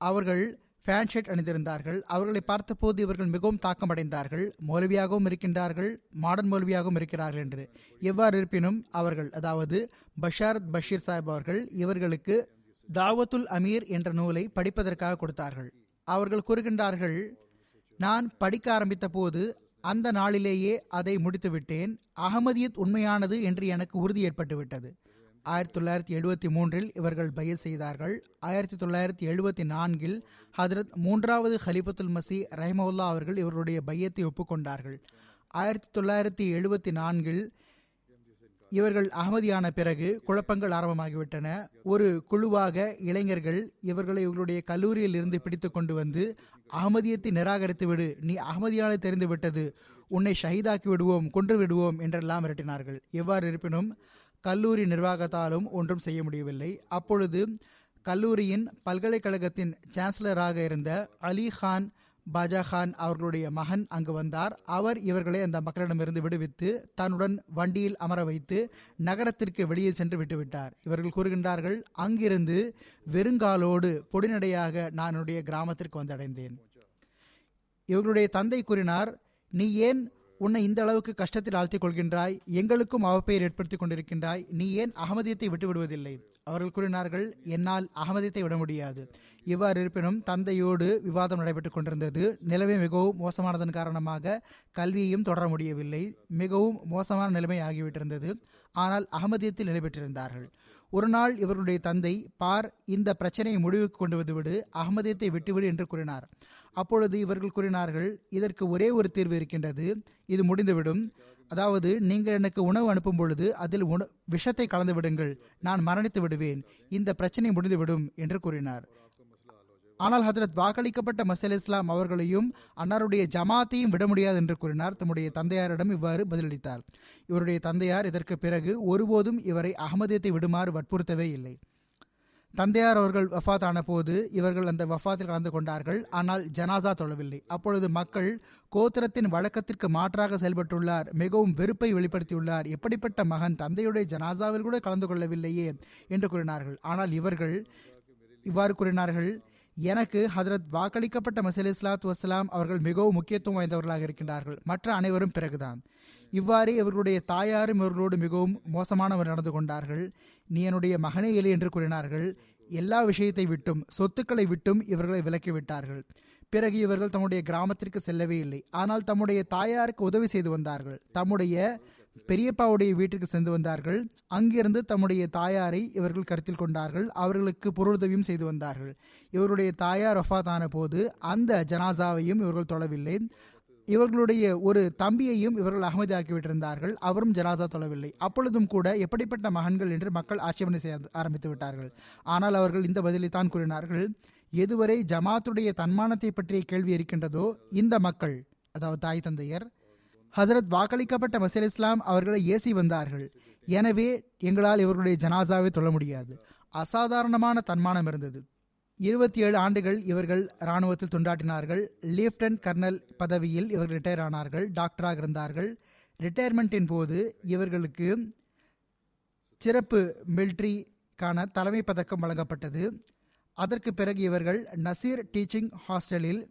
அவர்கள் ஃபேன் ஷர்ட் அணிந்திருந்தார்கள். அவர்களை பார்த்தபோது இவர்கள் மிகவும் தாக்கமடைந்தார்கள். மௌலவியாகவும் இருக்கின்றார்கள். மாடர்ன் மௌலவியாகவும் இருக்கிறார்கள் என்று. எவ்வாறு இருப்பினும் அவர்கள் அதாவது பஷாரத் பஷீர் சாஹிப் அவர்கள் இவர்களுக்கு தாவத்துல் அமீர் என்ற நூலை படிப்பதற்காக கொடுத்தார்கள். அவர்கள் கூறுகின்றார்கள் நான் படிக்க ஆரம்பித்த போது அந்த நாளிலேயே அதை முடித்துவிட்டேன். அகமதியத் உண்மையானது என்று எனக்கு உறுதி ஏற்பட்டுவிட்டது. ஆயிரத்தி தொள்ளாயிரத்தி எழுபத்தி மூன்றில் இவர்கள் பய செய்தார்கள். ஆயிரத்தி தொள்ளாயிரத்தி எழுபத்தி நான்கில் ஹதரத் மூன்றாவது ஹலிஃபத்துல் மசி ரஹ்மவுல்லா அவர்கள் இவர்களுடைய பையத்தை ஒப்புக்கொண்டார்கள். ஆயிரத்தி தொள்ளாயிரத்தி எழுபத்தி நான்கில் இவர்கள் அகமதியான பிறகு குழப்பங்கள் ஆரம்பமாகிவிட்டன. ஒரு குழுவாக இளைஞர்கள் இவர்களை இவர்களுடைய கல்லூரியில் இருந்து பிடித்து கொண்டு வந்து அகமதியத்தை நிராகரித்து விடு நீ அகமதியான தெரிந்து விட்டது உன்னை ஷஹீதாக்கி விடுவோம் கொன்று விடுவோம் என்றெல்லாம் மிரட்டினார்கள். எவ்வாறு இருப்பினும் கல்லூரி நிர்வாகத்தாலும் ஒன்றும் செய்ய முடியவில்லை. அப்பொழுது கல்லூரியின் பல்கலைக்கழகத்தின் சான்சலராக இருந்த அலி கான் பாஜா கான் அவர்களுடைய மகன் அங்கு வந்தார். அவர் இவர்களை அந்த மக்களிடமிருந்து விடுவித்து தன்னுடன் வண்டியில் அமர வைத்து நகரத்திற்கு வெளியே சென்று விட்டுவிட்டார். இவர்கள் கூறுகின்றார்கள் அங்கிருந்து வெறுங்காலோடு பொடிநடையாக நான் என்னுடைய கிராமத்திற்கு வந்தடைந்தேன். இவர்களுடைய தந்தை கூறினார் நீ ஏன் உன்னை இந்த அளவுக்கு கஷ்டத்தில் ஆழ்த்திக் கொள்கின்றாய் எங்களுக்கும் அவப்பெயர் ஏற்படுத்தி கொண்டிருக்கின்றாய் நீ ஏன் அகமதியத்தை விட்டு விடுவதில்லை அவர்கள் கூறினார்கள் என்னால் அகமதியத்தை விட முடியாது. இவ்வாறு இருப்பினும் தந்தையோடு விவாதம் நடைபெற்றுக் கொண்டிருந்தது நிலைமை மிகவும் மோசமானதன் காரணமாக கல்வியையும் தொடர முடியவில்லை மிகவும் மோசமான நிலைமை ஆகிவிட்டிருந்தது. ஆனால் அகமதியத்தில் நிலை பெற்றிருந்தார்கள் ஒரு நாள் தந்தை பார் இந்த பிரச்சனையை முடிவுக்கு கொண்டு வந்துவிடு அகமதியத்தை விட்டுவிடு என்று கூறினார். அப்பொழுது இவர்கள் கூறினார்கள் இதற்கு ஒரே ஒரு தீர்வு இருக்கின்றது இது முடிந்துவிடும். அதாவது நீங்கள் எனக்கு உணவு அனுப்பும் பொழுது அதில் உண விஷத்தை கலந்து விடுங்கள் நான் மரணித்து விடுவேன் இந்த பிரச்சனை முடிந்துவிடும் என்று கூறினார். ஆனால் ஹதரத் வாக்களிக்கப்பட்ட மசல் இஸ்லாம் அவர்களையும் அன்னாருடைய ஜமாத்தையும் விட முடியாது என்று கூறினார். தம்முடைய தந்தையாரிடம் இவ்வாறு பதிலளித்தார். இவருடைய தந்தையார் இதற்கு பிறகு ஒருபோதும் இவரை அகமதியத்தை விடுமாறு வற்புறுத்தவே இல்லை. தந்தையார் அவர்கள் வஃத் ஆன போது இவர்கள் அந்த வஃத்தில் கலந்து கொண்டார்கள். ஆனால் ஜனாசா தொழவில்லை. அப்பொழுது மக்கள் கோத்திரத்தின் வழக்கத்திற்கு மாற்றாக செயல்பட்டுள்ளார். மிகவும் வெறுப்பை வெளிப்படுத்தியுள்ளார். எப்படிப்பட்ட மகன் தந்தையுடைய ஜனாசாவில் கூட கலந்து கொள்ளவில்லையே என்று கூறினார்கள். ஆனால் இவர்கள் இவ்வாறு கூறினார்கள். எனக்கு ஹதரத் வாக்களிக்கப்பட்ட மசீல் இஸ்லாத் வசலாம் அவர்கள் மிகவும் முக்கியத்துவம் வாய்ந்தவர்களாக இருக்கின்றார்கள். மற்ற அனைவரும் பிறகுதான். இவ்வாறே இவர்களுடைய தாயாரும் இவர்களோடு மிகவும் மோசமானவர் நடந்து கொண்டார்கள். நீ என்னுடைய மகனே இல்லை என்று கூறினார்கள். எல்லா விஷயத்தை விட்டும் சொத்துக்களை விட்டும் இவர்களை விலக்கிவிட்டார்கள் பிறகு இவர்கள் தம்முடைய கிராமத்திற்கு செல்லவே இல்லை. ஆனால் தம்முடைய தாயாருக்கு உதவி செய்து வந்தார்கள். தம்முடைய பெரியப்பாவுடைய வீட்டிற்கு சென்று வந்தார்கள். அங்கிருந்து தம்முடைய தாயாரை இவர்கள் கருத்தில் கொண்டார்கள். அவர்களுக்கு பொருளுதவியும் செய்து வந்தார்கள். இவருடைய தாயார் ரஃபாதான போது அந்த ஜனாசாவையும் இவர்கள் தொழவில்லை. இவர்களுடைய ஒரு தம்பியையும் இவர்கள் அகமதியாக்கிவிட்டிருந்தார்கள். அவரும் ஜனாசா தொழவில்லை. அப்பொழுதும் கூட எப்படிப்பட்ட மகன்கள் என்று மக்கள் ஆட்சேபனை செய்ய ஆரம்பித்து விட்டார்கள். ஆனால் அவர்கள் இந்த பதிலை தான் கூறினார்கள். எதுவரை ஜமாத்துடைய தன்மானத்தை பற்றிய கேள்வி இருக்கின்றதோ இந்த மக்கள் அதாவது தாய் தந்தையர் ஹசரத் வாக்களிக்கப்பட்ட மசீல் இஸ்லாம் அவர்களை ஏசி வந்தார்கள். எனவே எங்களால் இவர்களுடைய ஜனாசாவை தொழ முடியாது. அசாதாரணமான தன்மானம் இருந்தது. இருபத்தி ஏழு ஆண்டுகள் இவர்கள் இராணுவத்தில் துண்டாட்டினார்கள் லெப்டினன்ட் கர்னல் பதவியில் இவர்கள் ரிட்டையர் ஆனார்கள். டாக்டராக இருந்தார்கள். ரிட்டையர்மெண்ட்டின் போது இவர்களுக்கு சிறப்பு மிலிட்ரிக்கான தலைமை பதக்கம் வழங்கப்பட்டது. அதற்கு பிறகு இவர்கள் நசீர் டீச்சிங் ஹாஸ்டலில்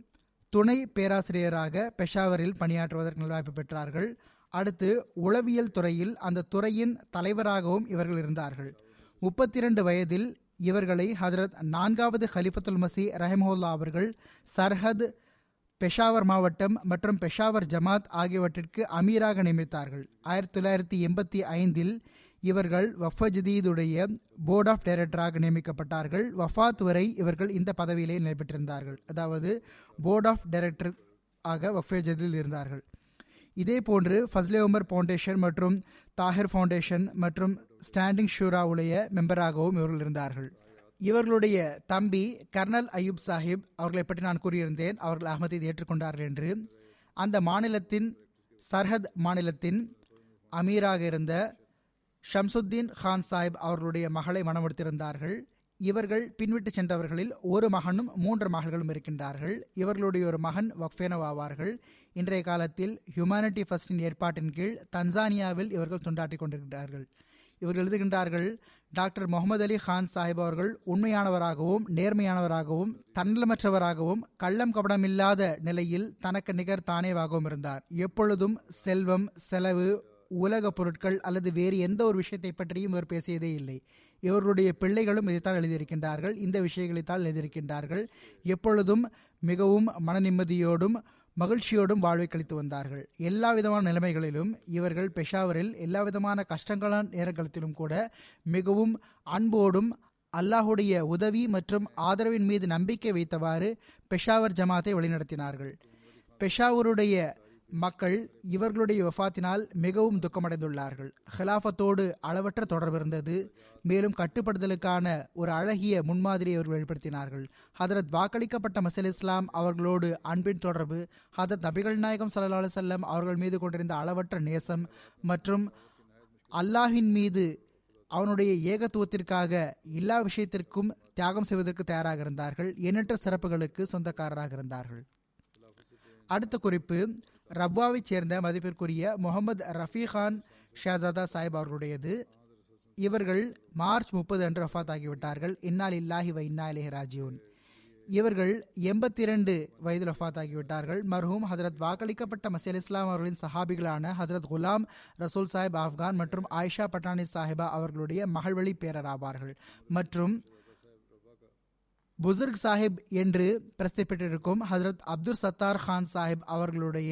துணை பேராசிரியராக பெஷாவரில் பணியாற்றுவதற்கு வாய்ப்பு பெற்றார்கள். அடுத்து உளவியல் துறையில் அந்த துறையின் தலைவராகவும் இவர்கள் இருந்தார்கள். முப்பத்தி இரண்டு வயதில் இவர்களை ஹதரத் நான்காவது ஹலிஃபத்துல் மசி ரஹமுல்லா அவர்கள் சர்ஹத் பெஷாவர் மாவட்டம் மற்றும் பெஷாவர் ஜமாத் ஆகியவற்றிற்கு அமீராக நியமித்தார்கள். ஆயிரத்தி தொள்ளாயிரத்தி எண்பத்தி ஐந்தில் இவர்கள் வஃபஜதீதுடைய போர்ட் ஆஃப் டைரக்டராக நியமிக்கப்பட்டார்கள். வஃபாத் வரை இவர்கள் இந்த பதவியிலே நடைபெற்றிருந்தார்கள் அதாவது போர்ட் ஆஃப் டைரக்டர் ஆக வஃபஜதில் இருந்தார்கள். இதே போன்று ஃபஸ்லே உமர் ஃபவுண்டேஷன் மற்றும் தாஹிர் ஃபவுண்டேஷன் மற்றும் ஸ்டாண்டிங் ஷூராவுடைய மெம்பராகவும் இவர்கள் இருந்தார்கள். இவர்களுடைய தம்பி கர்னல் அயூப் சாஹிப் அவர்களை பற்றி நான் கூறியிருந்தேன். அவர்கள் அகமதி ஏற்றுக்கொண்டார்கள் என்று. அந்த மாநிலத்தின் சர்ஹத் மாநிலத்தின் அமீராக இருந்த ஷம்சுத்தீன் கான் சாஹிப் அவர்களுடைய மகளை மணமுடித்திருந்தார்கள் இவர்கள் பின்விட்டு சென்றவர்களில் ஒரு மகனும் மூன்று மகள்களும் இருக்கின்றார்கள். இவர்களுடைய ஒரு மகன் வக்ஃபேனோ ஆவார்கள். இன்றைய காலத்தில் ஹியூமானிட்டி ஃபர்ஸ்டின் ஏற்பாட்டின் கீழ் தன்சானியாவில் இவர்கள் தொண்டாற்றிக் கொண்டிருக்கிறார்கள். இவர்கள் எழுதுகின்றார்கள் டாக்டர் முகமது அலி கான் சாஹிப் அவர்கள் உண்மையானவராகவும் நேர்மையானவராகவும் தன்னலமற்றவராகவும் கள்ளம் கபடமில்லாத நிலையில் தனக்கு நிகர் தானேவாகவும் இருந்தார். எப்பொழுதும் செல்வம் செலவு உலக பொருட்கள் அல்லது வேறு எந்த ஒரு விஷயத்தை பற்றியும் இவர் பேசியதே இல்லை. இவர்களுடைய பிள்ளைகளும் இதைத்தான் எழுதியிருக்கின்றார்கள். இந்த விஷயங்களைத்தான் எழுதியிருக்கின்றார்கள். எப்பொழுதும் மிகவும் மன நிம்மதியோடும் மகிழ்ச்சியோடும் வாழ்வை கழித்து வந்தார்கள். எல்லா விதமான நிலைமைகளிலும் இவர்கள் பெஷாவரில் எல்லா விதமான கஷ்டங்களான நேரங்களிலும் கூட மிகவும் அன்போடும் அல்லாஹுடைய உதவி மற்றும் ஆதரவின் மீது நம்பிக்கை வைத்தவாறு பெஷாவர் ஜமாத்தை வழிநடத்தினார்கள். பெஷாவருடைய மக்கள் இவர்களுடைய வஃபாத்தினால் மிகவும் துக்கமடைந்துள்ளார்கள். ஹிலாஃபத்தோடு அளவற்ற தொடர்பு இருந்தது. மேலும் கட்டுப்படுதலுக்கான ஒரு அழகிய முன்மாதிரியை அவர்கள் வெளிப்படுத்தினார்கள். ஹதரத் வாக்களிக்கப்பட்ட மசல் இஸ்லாம் அவர்களோடு அன்பின் தொடர்பு ஹதரத் நபிகள் நாயகம் சல்லா செல்லம் அவர்கள் மீது கொண்டிருந்த அளவற்ற நேசம் மற்றும் அல்லாஹின் மீது அவனுடைய ஏகத்துவத்திற்காக எல்லா விஷயத்திற்கும் தியாகம் செய்வதற்கு தயாராக இருந்தார்கள். எண்ணற்ற சிறப்புகளுக்கு சொந்தக்காரராக இருந்தார்கள். அடுத்த குறிப்பு ரப்வாவைச் சேர்ந்த மதிப்பிற்குரிய முகமது ரஃபீகான் ஷாஜாதா சாஹிப் அவர்களுடையது. இவர்கள் மார்ச் முப்பது அன்று வஃத் ஆகிவிட்டார்கள் இன்னால் இல்லாஹி வ இன்னா இலேஹி ராஜியூன். இவர்கள் எண்பத்தி இரண்டு வயதில் வஃத் ஆகிவிட்டார்கள் மர்ஹூம் ஹதரத் வாக்களிக்கப்பட்ட மசீல் இஸ்லாம் அவர்களின் சஹாபிகளான ஹதரத் குலாம் ரசூல் சாஹிப் ஆப்கான் மற்றும் ஆயிஷா பட்டானி சாஹிபா அவர்களுடைய மகள்வழி பேரர் ஆவார்கள் மற்றும் புசர்க் சாஹிப் என்று பிரசித்தி பெற்றிருக்கும் ஹசரத் அப்துல் சத்தார் கான் சாஹிப் அவர்களுடைய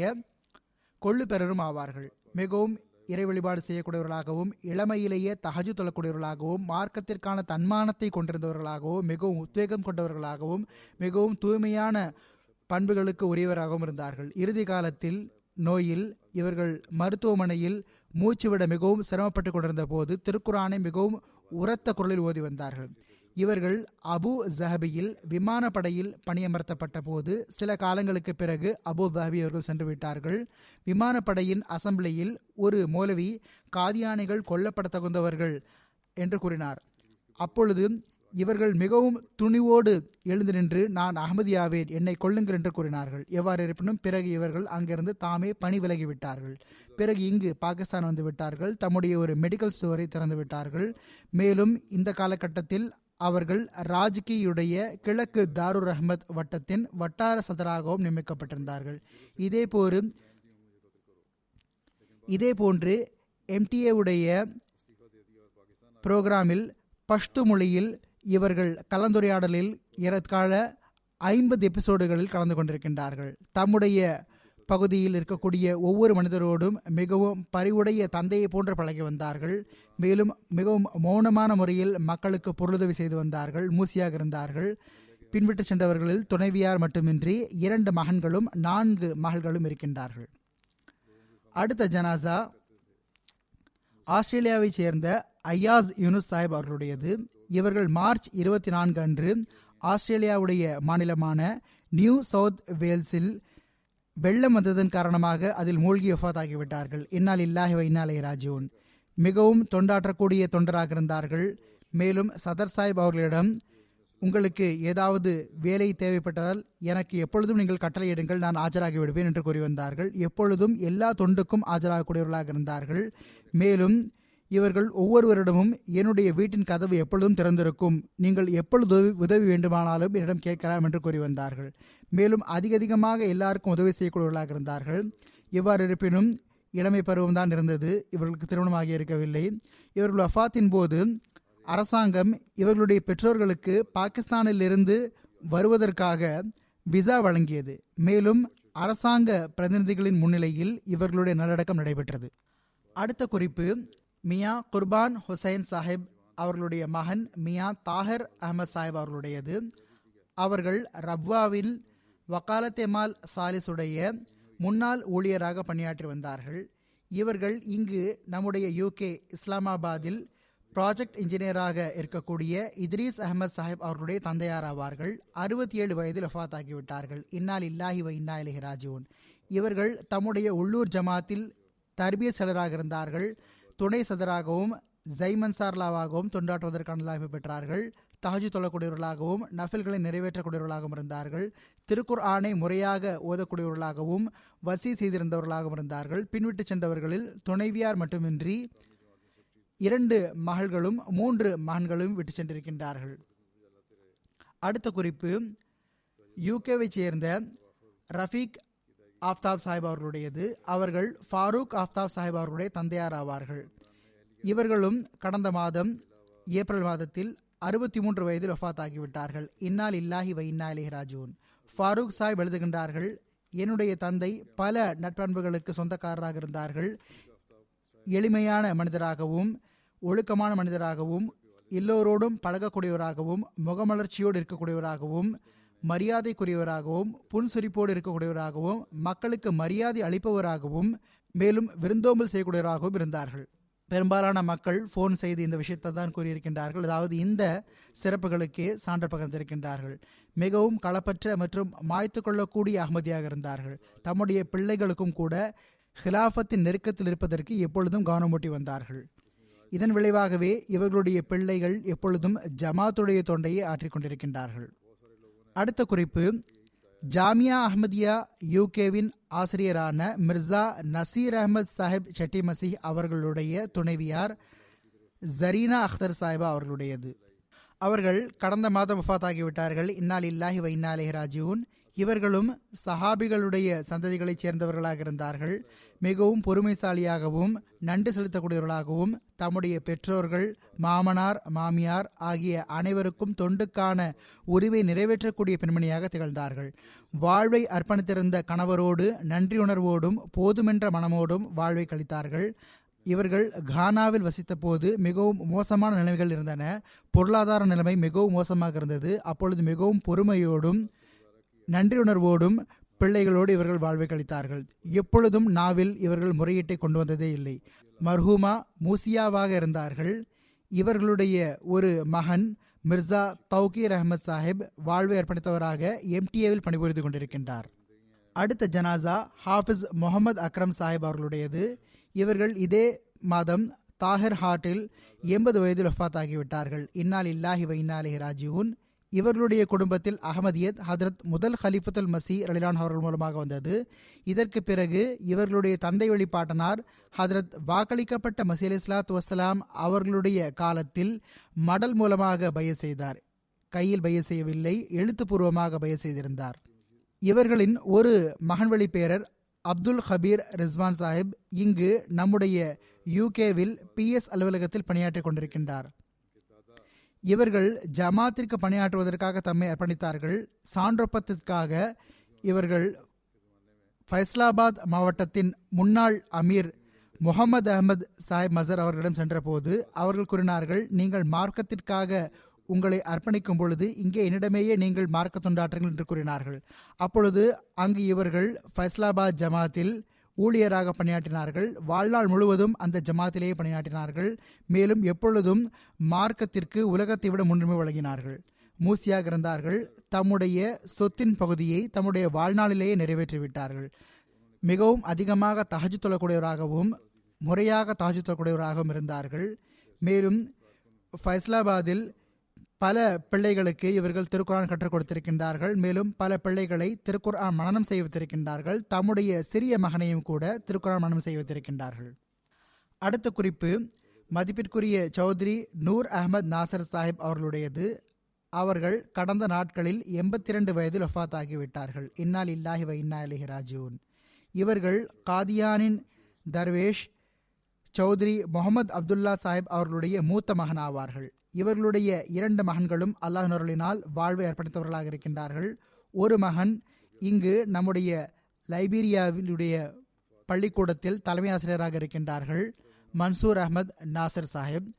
கொள்ளு பெறரும் ஆவார்கள். மிகவும் இறை வழிபாடு செய்யக்கூடியவர்களாகவும் இளமையிலேயே தகஜு தொழக்கூடியவர்களாகவும் மார்க்கத்திற்கான தன்மானத்தை கொண்டிருந்தவர்களாகவும் மிகவும் உத்வேகம் கொண்டவர்களாகவும் மிகவும் தூய்மையான பண்புகளுக்கு உரியவராகவும் இருந்தார்கள். இறுதி காலத்தில் நோயில் இவர்கள் மருத்துவமனையில் மூச்சுவிட மிகவும் சிரமப்பட்டு கொண்டிருந்த போது திருக்குறானை மிகவும் உரத்த குரலில் ஓதி வந்தார்கள். இவர்கள் அபு ஜஹபியில் விமானப்படையில் பணியமர்த்தப்பட்ட போது சில காலங்களுக்கு பிறகு அபு ஜஹபி அவர்கள் சென்று விட்டார்கள். விமானப்படையின் அசம்பிளியில் ஒரு மௌலவி காதியானைகள் கொல்லப்பட தகுந்தவர்கள் என்று கூறினார். அப்பொழுது இவர்கள் மிகவும் துணிவோடு எழுந்து நின்று நான் அகமதியாவேன் என்னை கொள்ளுங்கள் என்று கூறினார்கள். எவ்வாறு இருப்பினும் பிறகு இவர்கள் அங்கிருந்து தாமே பணி விலகிவிட்டார்கள். பிறகு இங்கு பாகிஸ்தான் வந்து விட்டார்கள். தம்முடைய ஒரு மெடிக்கல் ஸ்டோரை திறந்து விட்டார்கள். மேலும் இந்த காலகட்டத்தில் அவர்கள் ராஜ்கியுடைய கிழக்கு தாருர் அஹ்மத் வட்டத்தின் வட்டார சதராகவும் நியமிக்கப்பட்டிருந்தார்கள். இதே போரு இதே போன்று எம்டிஏவுடைய புரோகிராமில் பஷ்து மொழியில் இவர்கள் கலந்துரையாடலில் ஏறத்தாழ ஐம்பது எபிசோடுகளில் கலந்து கொண்டிருக்கின்றார்கள். தம்முடைய பகுதியில் இருக்கக்கூடிய ஒவ்வொரு மனிதரோடும் மிகவும் பரிவுடைய தந்தையை போன்று பழகி வந்தார்கள். மேலும் மிகவும் மௌனமான முறையில் மக்களுக்கு பொருளுதவி செய்து வந்தார்கள். மூசியாக இருந்தார்கள். பின்விட்டு சென்றவர்களில் துணைவியார் மட்டுமின்றி இரண்டு மகன்களும் நான்கு மகள்களும் இருக்கின்றார்கள். அடுத்த ஜனாசா ஆஸ்திரேலியாவைச் சேர்ந்த ஐயாஸ் யூனுஸ் சாஹிப் அவர்களுடையது. இவர்கள் மார்ச் இருபத்தி நான்கு அன்று ஆஸ்திரேலியாவுடைய மாநிலமான நியூ சவுத் வேல்ஸில் வெள்ளம் வந்ததன் காரணமாக அதில் மூழ்கி ஒஃபாத் ஆகிவிட்டார்கள் இன்னால் இல்லாஹி இன்னாலே ராஜீவன் மிகவும் தொண்டாற்றக்கூடிய தொண்டராக இருந்தார்கள். மேலும் சதர் சாஹிப் அவர்களிடம் உங்களுக்கு ஏதாவது வேலை தேவைப்பட்டால் எனக்கு எப்பொழுதும் நீங்கள் கட்டளையிடுங்கள் நான் ஆஜராகி விடுவேன் என்று கூறி வந்தார்கள். எப்பொழுதும் எல்லா தொண்டுக்கும் ஆஜராகக்கூடியவர்களாக இருந்தார்கள். மேலும் இவர்கள் ஒவ்வொருவரிடமும் என்னுடைய வீட்டின் கதவு எப்பொழுதும் திறந்திருக்கும். நீங்கள் எப்பொழுது உதவி வேண்டுமானாலும் என்னிடம் கேட்கலாம் என்று கூறி வந்தார்கள். மேலும் அதிகதிகமாக எல்லாருக்கும் உதவி செய்யக்கூடியவர்களாக இருந்தார்கள். இவ்வாறு இருப்பினும் இளமை பருவம்தான் இருந்தது. இவர்களுக்கு திருமணமாகி இருக்கவில்லை. இவர்கள் வஃபாத்தின் போது அரசாங்கம் இவர்களுடைய பெற்றோர்களுக்கு பாகிஸ்தானிலிருந்து வருவதற்காக விசா வழங்கியது. மேலும் அரசாங்க பிரதிநிதிகளின் முன்னிலையில் இவர்களுடைய நல்லடக்கம் நடைபெற்றது. அடுத்த குறிப்பு மியா குர்பான் ஹுசைன் சாஹிப் அவர்களுடைய மகன் மியா தாஹர் அஹமத் சாஹிப் அவர்களுடையது. அவர்கள் ரப்வாவில் வக்காலத்தெமால் சாலிசுடைய முன்னாள் ஊழியராக பணியாற்றி வந்தார்கள். இவர்கள் இங்கு நம்முடைய யூகே இஸ்லாமாபாத்தில் ப்ராஜெக்ட் இன்ஜினியராக இருக்கக்கூடிய இத்ரீஸ் அகமது சாஹிப் அவர்களுடைய தந்தையார் ஆவார்கள் அறுபத்தி ஏழு வயதில் ஒஃபாத் ஆகிவிட்டார்கள் இன்னால் இல்லாஹி வ இன்னா இலஹி ராஜுவன் இவர்கள் தம்முடைய உள்ளூர் ஜமாத்தில் தர்பிய சலராக இருந்தார்கள். துணை சதராகவும் ஜெய்மன்சார்லாவாகவும் தொண்டாற்றுவதற்கான லாபம் பெற்றார்கள். தஹஜி தொழக்கூடியவர்களாகவும் நஃபில்களை நிறைவேற்றக்கூடியவர்களாகவும் இருந்தார்கள். திருக்குர் ஆணை முறையாக ஓதக்கூடியவர்களாகவும் வசி செய்திருந்தவர்களாகவும் இருந்தார்கள். பின்விட்டு சென்றவர்களில் துணைவியார் மட்டுமின்றி இரண்டு மகள்களும் மூன்று மகன்களும் விட்டு சென்றிருக்கின்றார்கள். அடுத்த குறிப்பு யூகேவை சேர்ந்த ரஃபீக் ஆஃப்தாப் சாஹிப் அவர்களுடையது. அவர்கள் ஃபாரூக் ஆஃப்தாப் சாஹிப் அவர்களுடைய தந்தையார் ஆவார்கள். இவர்களும் கடந்த மாதம் ஏப்ரல் மாதத்தில் அறுபத்தி மூன்று வயதில் வஃத் ஆகிவிட்டார்கள் இன்னால் இல்லாஹி வ இன்னாலே ராஜூன். ஃபாரூக் சாஹிப் எழுதுகின்றார்கள் என்னுடைய தந்தை பல நட்பண்புகளுக்கு சொந்தக்காரராக இருந்தார்கள். எளிமையான மனிதராகவும் ஒழுக்கமான மனிதராகவும் எல்லோரோடும் பழகக்கூடியவராகவும் முகமலர்ச்சியோடு இருக்கக்கூடியவராகவும் மரியாதைக்குரியவராகவும் புன்சுரிப்போடு இருக்கக்கூடியவராகவும் மக்களுக்கு மரியாதை அளிப்பவராகவும் மேலும் விருந்தோம்பல் செய்யக்கூடியவராகவும் இருந்தார்கள். பெரும்பாலான மக்கள் ஃபோன் செய்து இந்த விஷயத்தை தான் கூறியிருக்கின்றார்கள். அதாவது இந்த சிறப்புகளுக்கே சான்று பகிர்ந்திருக்கின்றார்கள். மிகவும் களப்பற்ற மற்றும் மாய்த்து கொள்ளக்கூடிய அகமதியாக இருந்தார்கள். தம்முடைய பிள்ளைகளுக்கும் கூட ஹிலாஃபத்தின் நெருக்கத்தில் இருப்பதற்கு எப்பொழுதும் கவனமூட்டி வந்தார்கள். இதன் விளைவாகவே இவர்களுடைய பிள்ளைகள் எப்பொழுதும் ஜமாத்துடைய தொண்டையை ஆற்றிக்கொண்டிருக்கின்றார்கள். அடுத்த குறிப்பு ஜாமியா அஹமதியா யூகேவின் ஆசிரியரான மிர்சா நசீர் அஹமத் சாஹிப் செட்டி மசீஹ் அவர்களுடைய துணைவியார் ஜரீனா அख्தர் சாஹிபா அவர்களுடையது. அவர்கள் கடந்த மாதம் வஃத் ஆகிவிட்டார்கள் இன்னால் இல்லாஹி வ ராஜியூன் இவர்களும் சஹாபிகளுடைய சந்ததிகளைச் சேர்ந்தவர்களாக இருந்தார்கள். மிகவும் பொறுமைசாலியாகவும் நன்றி செலுத்தக்கூடியவர்களாகவும் தம்முடைய பெற்றோர்கள் மாமனார் மாமியார் ஆகிய அனைவருக்கும் தொண்டுக்கான உரிமை நிறைவேற்றக்கூடிய பெண்மணியாக திகழ்ந்தார்கள். வாழ்வை அர்ப்பணித்திருந்த கணவரோடு நன்றியுணர்வோடும் போதுமென்ற மனமோடும் வாழ்வை கழித்தார்கள். இவர்கள் கானாவில் வசித்தபோது மிகவும் மோசமான நிலைமைகள் இருந்தன. பொருளாதார நிலைமை மிகவும் மோசமாக இருந்தது. அப்பொழுது மிகவும் பொறுமையோடும் நன்றியுணர்வோடும் பிள்ளைகளோடு இவர்கள் வாழ்வை கழித்தார்கள். எப்பொழுதும் நாவில் இவர்கள் முறையீட்டை கொண்டு வந்ததே இல்லை. மர்ஹூமா மூசியாவாக இருந்தார்கள். இவர்களுடைய ஒரு மகன் மிர்சா தௌகீர் அஹமத் சாஹிப் வாழ்வை அர்ப்பணித்தவராக எம்டிஏவில் பணிபுரிந்து கொண்டிருக்கின்றார். அடுத்த ஜனாசா ஹாஃபிஸ் முகமது அக்ரம் சாஹிப் அவர்களுடையது. இவர்கள் இதே மாதம் தாஹிர் ஹாட்டில் எண்பது வயதில் ஒஃபாத் ஆகிவிட்டார்கள் இன்னால் இல்லாஹி வ இன்னா அலிஹி இவர்களுடைய குடும்பத்தில் அகமதியத் ஹதரத் முதல் ஹலிஃபத்துல் மசி ரலிலான் அவர்கள் மூலமாக வந்தது. இதற்கு பிறகு இவர்களுடைய தந்தை வழிபாட்டனார் ஹதரத் வாக்களிக்கப்பட்ட மசி அலி இஸ்லாத் வசலாம் அவர்களுடைய காலத்தில் மடல் மூலமாக பய செய்தார். கையில் பய செய்யவில்லை எழுத்துப்பூர்வமாக பய செய்திருந்தார். இவர்களின் ஒரு மகன்வழி பேரர் அப்துல் ஹபீர் ரிஸ்வான் சாஹிப் இங்கு நம்முடைய யூகேவில் பிஎஸ் அலுவலகத்தில் பணியாற்றிக் கொண்டிருக்கின்றார். இவர்கள் ஜமாத்திற்கு பணியாற்றுவதற்காக தம்மை அர்ப்பணித்தார்கள். சான்றொப்பத்திற்காக இவர்கள் ஃபைஸ்லாபாத் மாவட்டத்தின் முன்னாள் அமீர் முகமது அகமது சாஹிப் மசர் அவர்களிடம் சென்றபோது அவர்கள் கூறினார்கள் நீங்கள் மார்க்கத்திற்காக உங்களை அர்ப்பணிக்கும் பொழுது இங்கே என்னிடமேயே நீங்கள் மார்க்க தொண்டாற்றுங்கள் என்று கூறினார்கள். அப்பொழுது அங்கு இவர்கள் ஃபைஸ்லாபாத் ஜமாத்தில் ஊழியராக பணியாற்றினார்கள். வாழ்நாள் முழுவதும் அந்த ஜமாத்திலேயே பணியாற்றினார்கள். மேலும் எப்பொழுதும் மார்க்கத்திற்கு உலகத்தை விட முன்னுரிமை வழங்கினார்கள். மூசியாக இருந்தார்கள். தம்முடைய சொத்தின் பகுதியை தம்முடைய வாழ்நாளிலேயே நிறைவேற்றிவிட்டார்கள். மிகவும் அதிகமாக தகஜு தொழக்கூடியவராகவும் முறையாக தகஜு தொழக்கூடியவராகவும் இருந்தார்கள். மேலும் ஃபைஸ்லாபாத்தில் பல பிள்ளைகளுக்கு இவர்கள் திருக்குரான் கற்றுக் கொடுத்திருக்கின்றார்கள். மேலும் பல பிள்ளைகளை திருக்குரான் மனனம் செய்வித்திருக்கின்றார்கள் தம்முடைய சிறிய மகனையும் கூட திருக்குரான் மனனம் செய்வித்திருக்கின்றார்கள் அடுத்த குறிப்பு மதிப்பிற்குரிய சௌத்ரி நூர் அகமது நாசர் சாஹிப் அவர்களுடையது. அவர்கள் கடந்த நாட்களில் எண்பத்தி இரண்டு வயதில் ஒஃபாத் ஆகிவிட்டார்கள் இன்னால் இல்லாஹி வ இன்னா அலிஹி ராஜூன் இவர்கள் காதியானின் தர்வேஷ் சௌத்ரி முகமது அப்துல்லா சாஹிப் அவர்களுடைய மூத்த மகன் ஆவார்கள் இவர்களுடைய இரண்டு மகன்களும் அல்லாஹினருளினால் வாழ்வை அர்ப்பணித்தவர்களாக இருக்கின்றார்கள். ஒரு மகன் இங்கு நம்முடைய லைபீரியாவிலுடைய பள்ளிக்கூடத்தில் தலைமை ஆசிரியராக இருக்கின்றார்கள் மன்சூர் அஹமத் நாசர் சாஹிப்.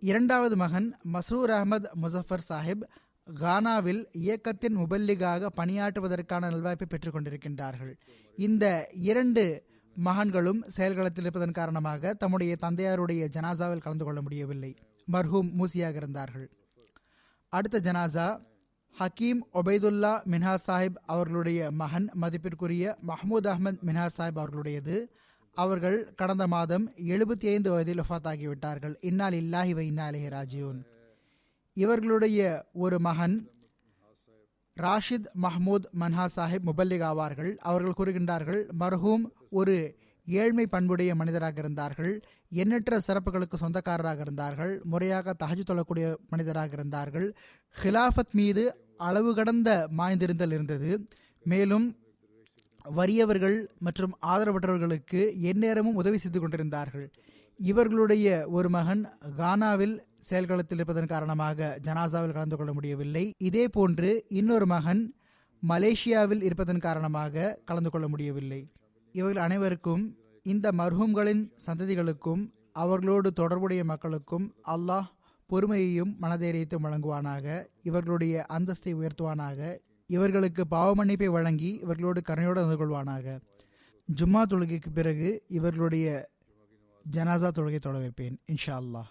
இரண்டாவது மகன் மஸ்ரூர் அஹமத் முசஃபர் சாஹிப் கானாவில் இயக்கத்தின் முபல்லிகாக பணியாற்றுவதற்கான நல்வாய்ப்பை பெற்றுக் கொண்டிருக்கின்றார்கள். இந்த இரண்டு மகன்களும் செயல்களத்தில் இருப்பதன் காரணமாக தம்முடைய தந்தையாருடைய ஜனாசாவில் கலந்து கொள்ள முடியவில்லை. மர்ஹூம் மூசியாக இருந்தார்கள் அடுத்த ஜனாசா ஹக்கீம் ஒபைதுல்லா மின்ஹா சாஹிப் அவர்களுடைய மகன் மதிப்பிற்குரிய மஹமூத் அஹமத் மின்ஹாஸ் சாஹிப் அவர்களுடையது. அவர்கள் கடந்த மாதம் எழுபத்தி ஐந்து வயதில் வஃத் இன்னால் இல்லாஹி வை இன்னா ராஜியூன். இவர்களுடைய ஒரு மகன் ராஷித் மஹமூத் மன்ஹா சாஹிப் முபல்லிக் ஆவார்கள். அவர்கள் கூறுகின்றார்கள் மர்ஹூம் ஒரு ஏழ்மை பண்புடைய மனிதராக இருந்தார்கள். எண்ணற்ற சிறப்புகளுக்கு சொந்தக்காரராக இருந்தார்கள் முறையாக தகஜு தொழக்கூடிய மனிதராக இருந்தார்கள். ஹிலாஃபத் மீது அளவு கடந்த மாய்ந்திருந்தல் இருந்தது. மேலும் வறியவர்கள் மற்றும் ஆதரவற்றவர்களுக்கு எந்நேரமும் உதவி செய்து கொண்டிருந்தார்கள். இவர்களுடைய ஒரு மகன் கானாவில் செயல்களத்தில் இருப்பதன் காரணமாக ஜனாசாவில் கலந்து கொள்ள முடியவில்லை. இதே போன்று இன்னொரு மகன் மலேசியாவில் இருப்பதன் காரணமாக கலந்து கொள்ள முடியவில்லை. இவர்கள் அனைவருக்கும் இந்த மர்ஹூம்களின் சந்ததிகளுக்கும் அவர்களோடு தொடர்புடைய மக்களுக்கும் அல்லாஹ் பொறுமையையும் மனதைரியத்தையும் வழங்குவானாக இவர்களுடைய அந்தஸ்தை உயர்த்துவானாக இவர்களுக்கு பாவமன்னிப்பை வழங்கி இவர்களோடு கருணையோடு நடந்து கொள்வானாக. ஜும்மா தொழுகைக்கு பிறகு இவர்களுடைய ஜனாசா தொழுகை தொட வைப்பேன் இன்ஷா அல்லாஹ்.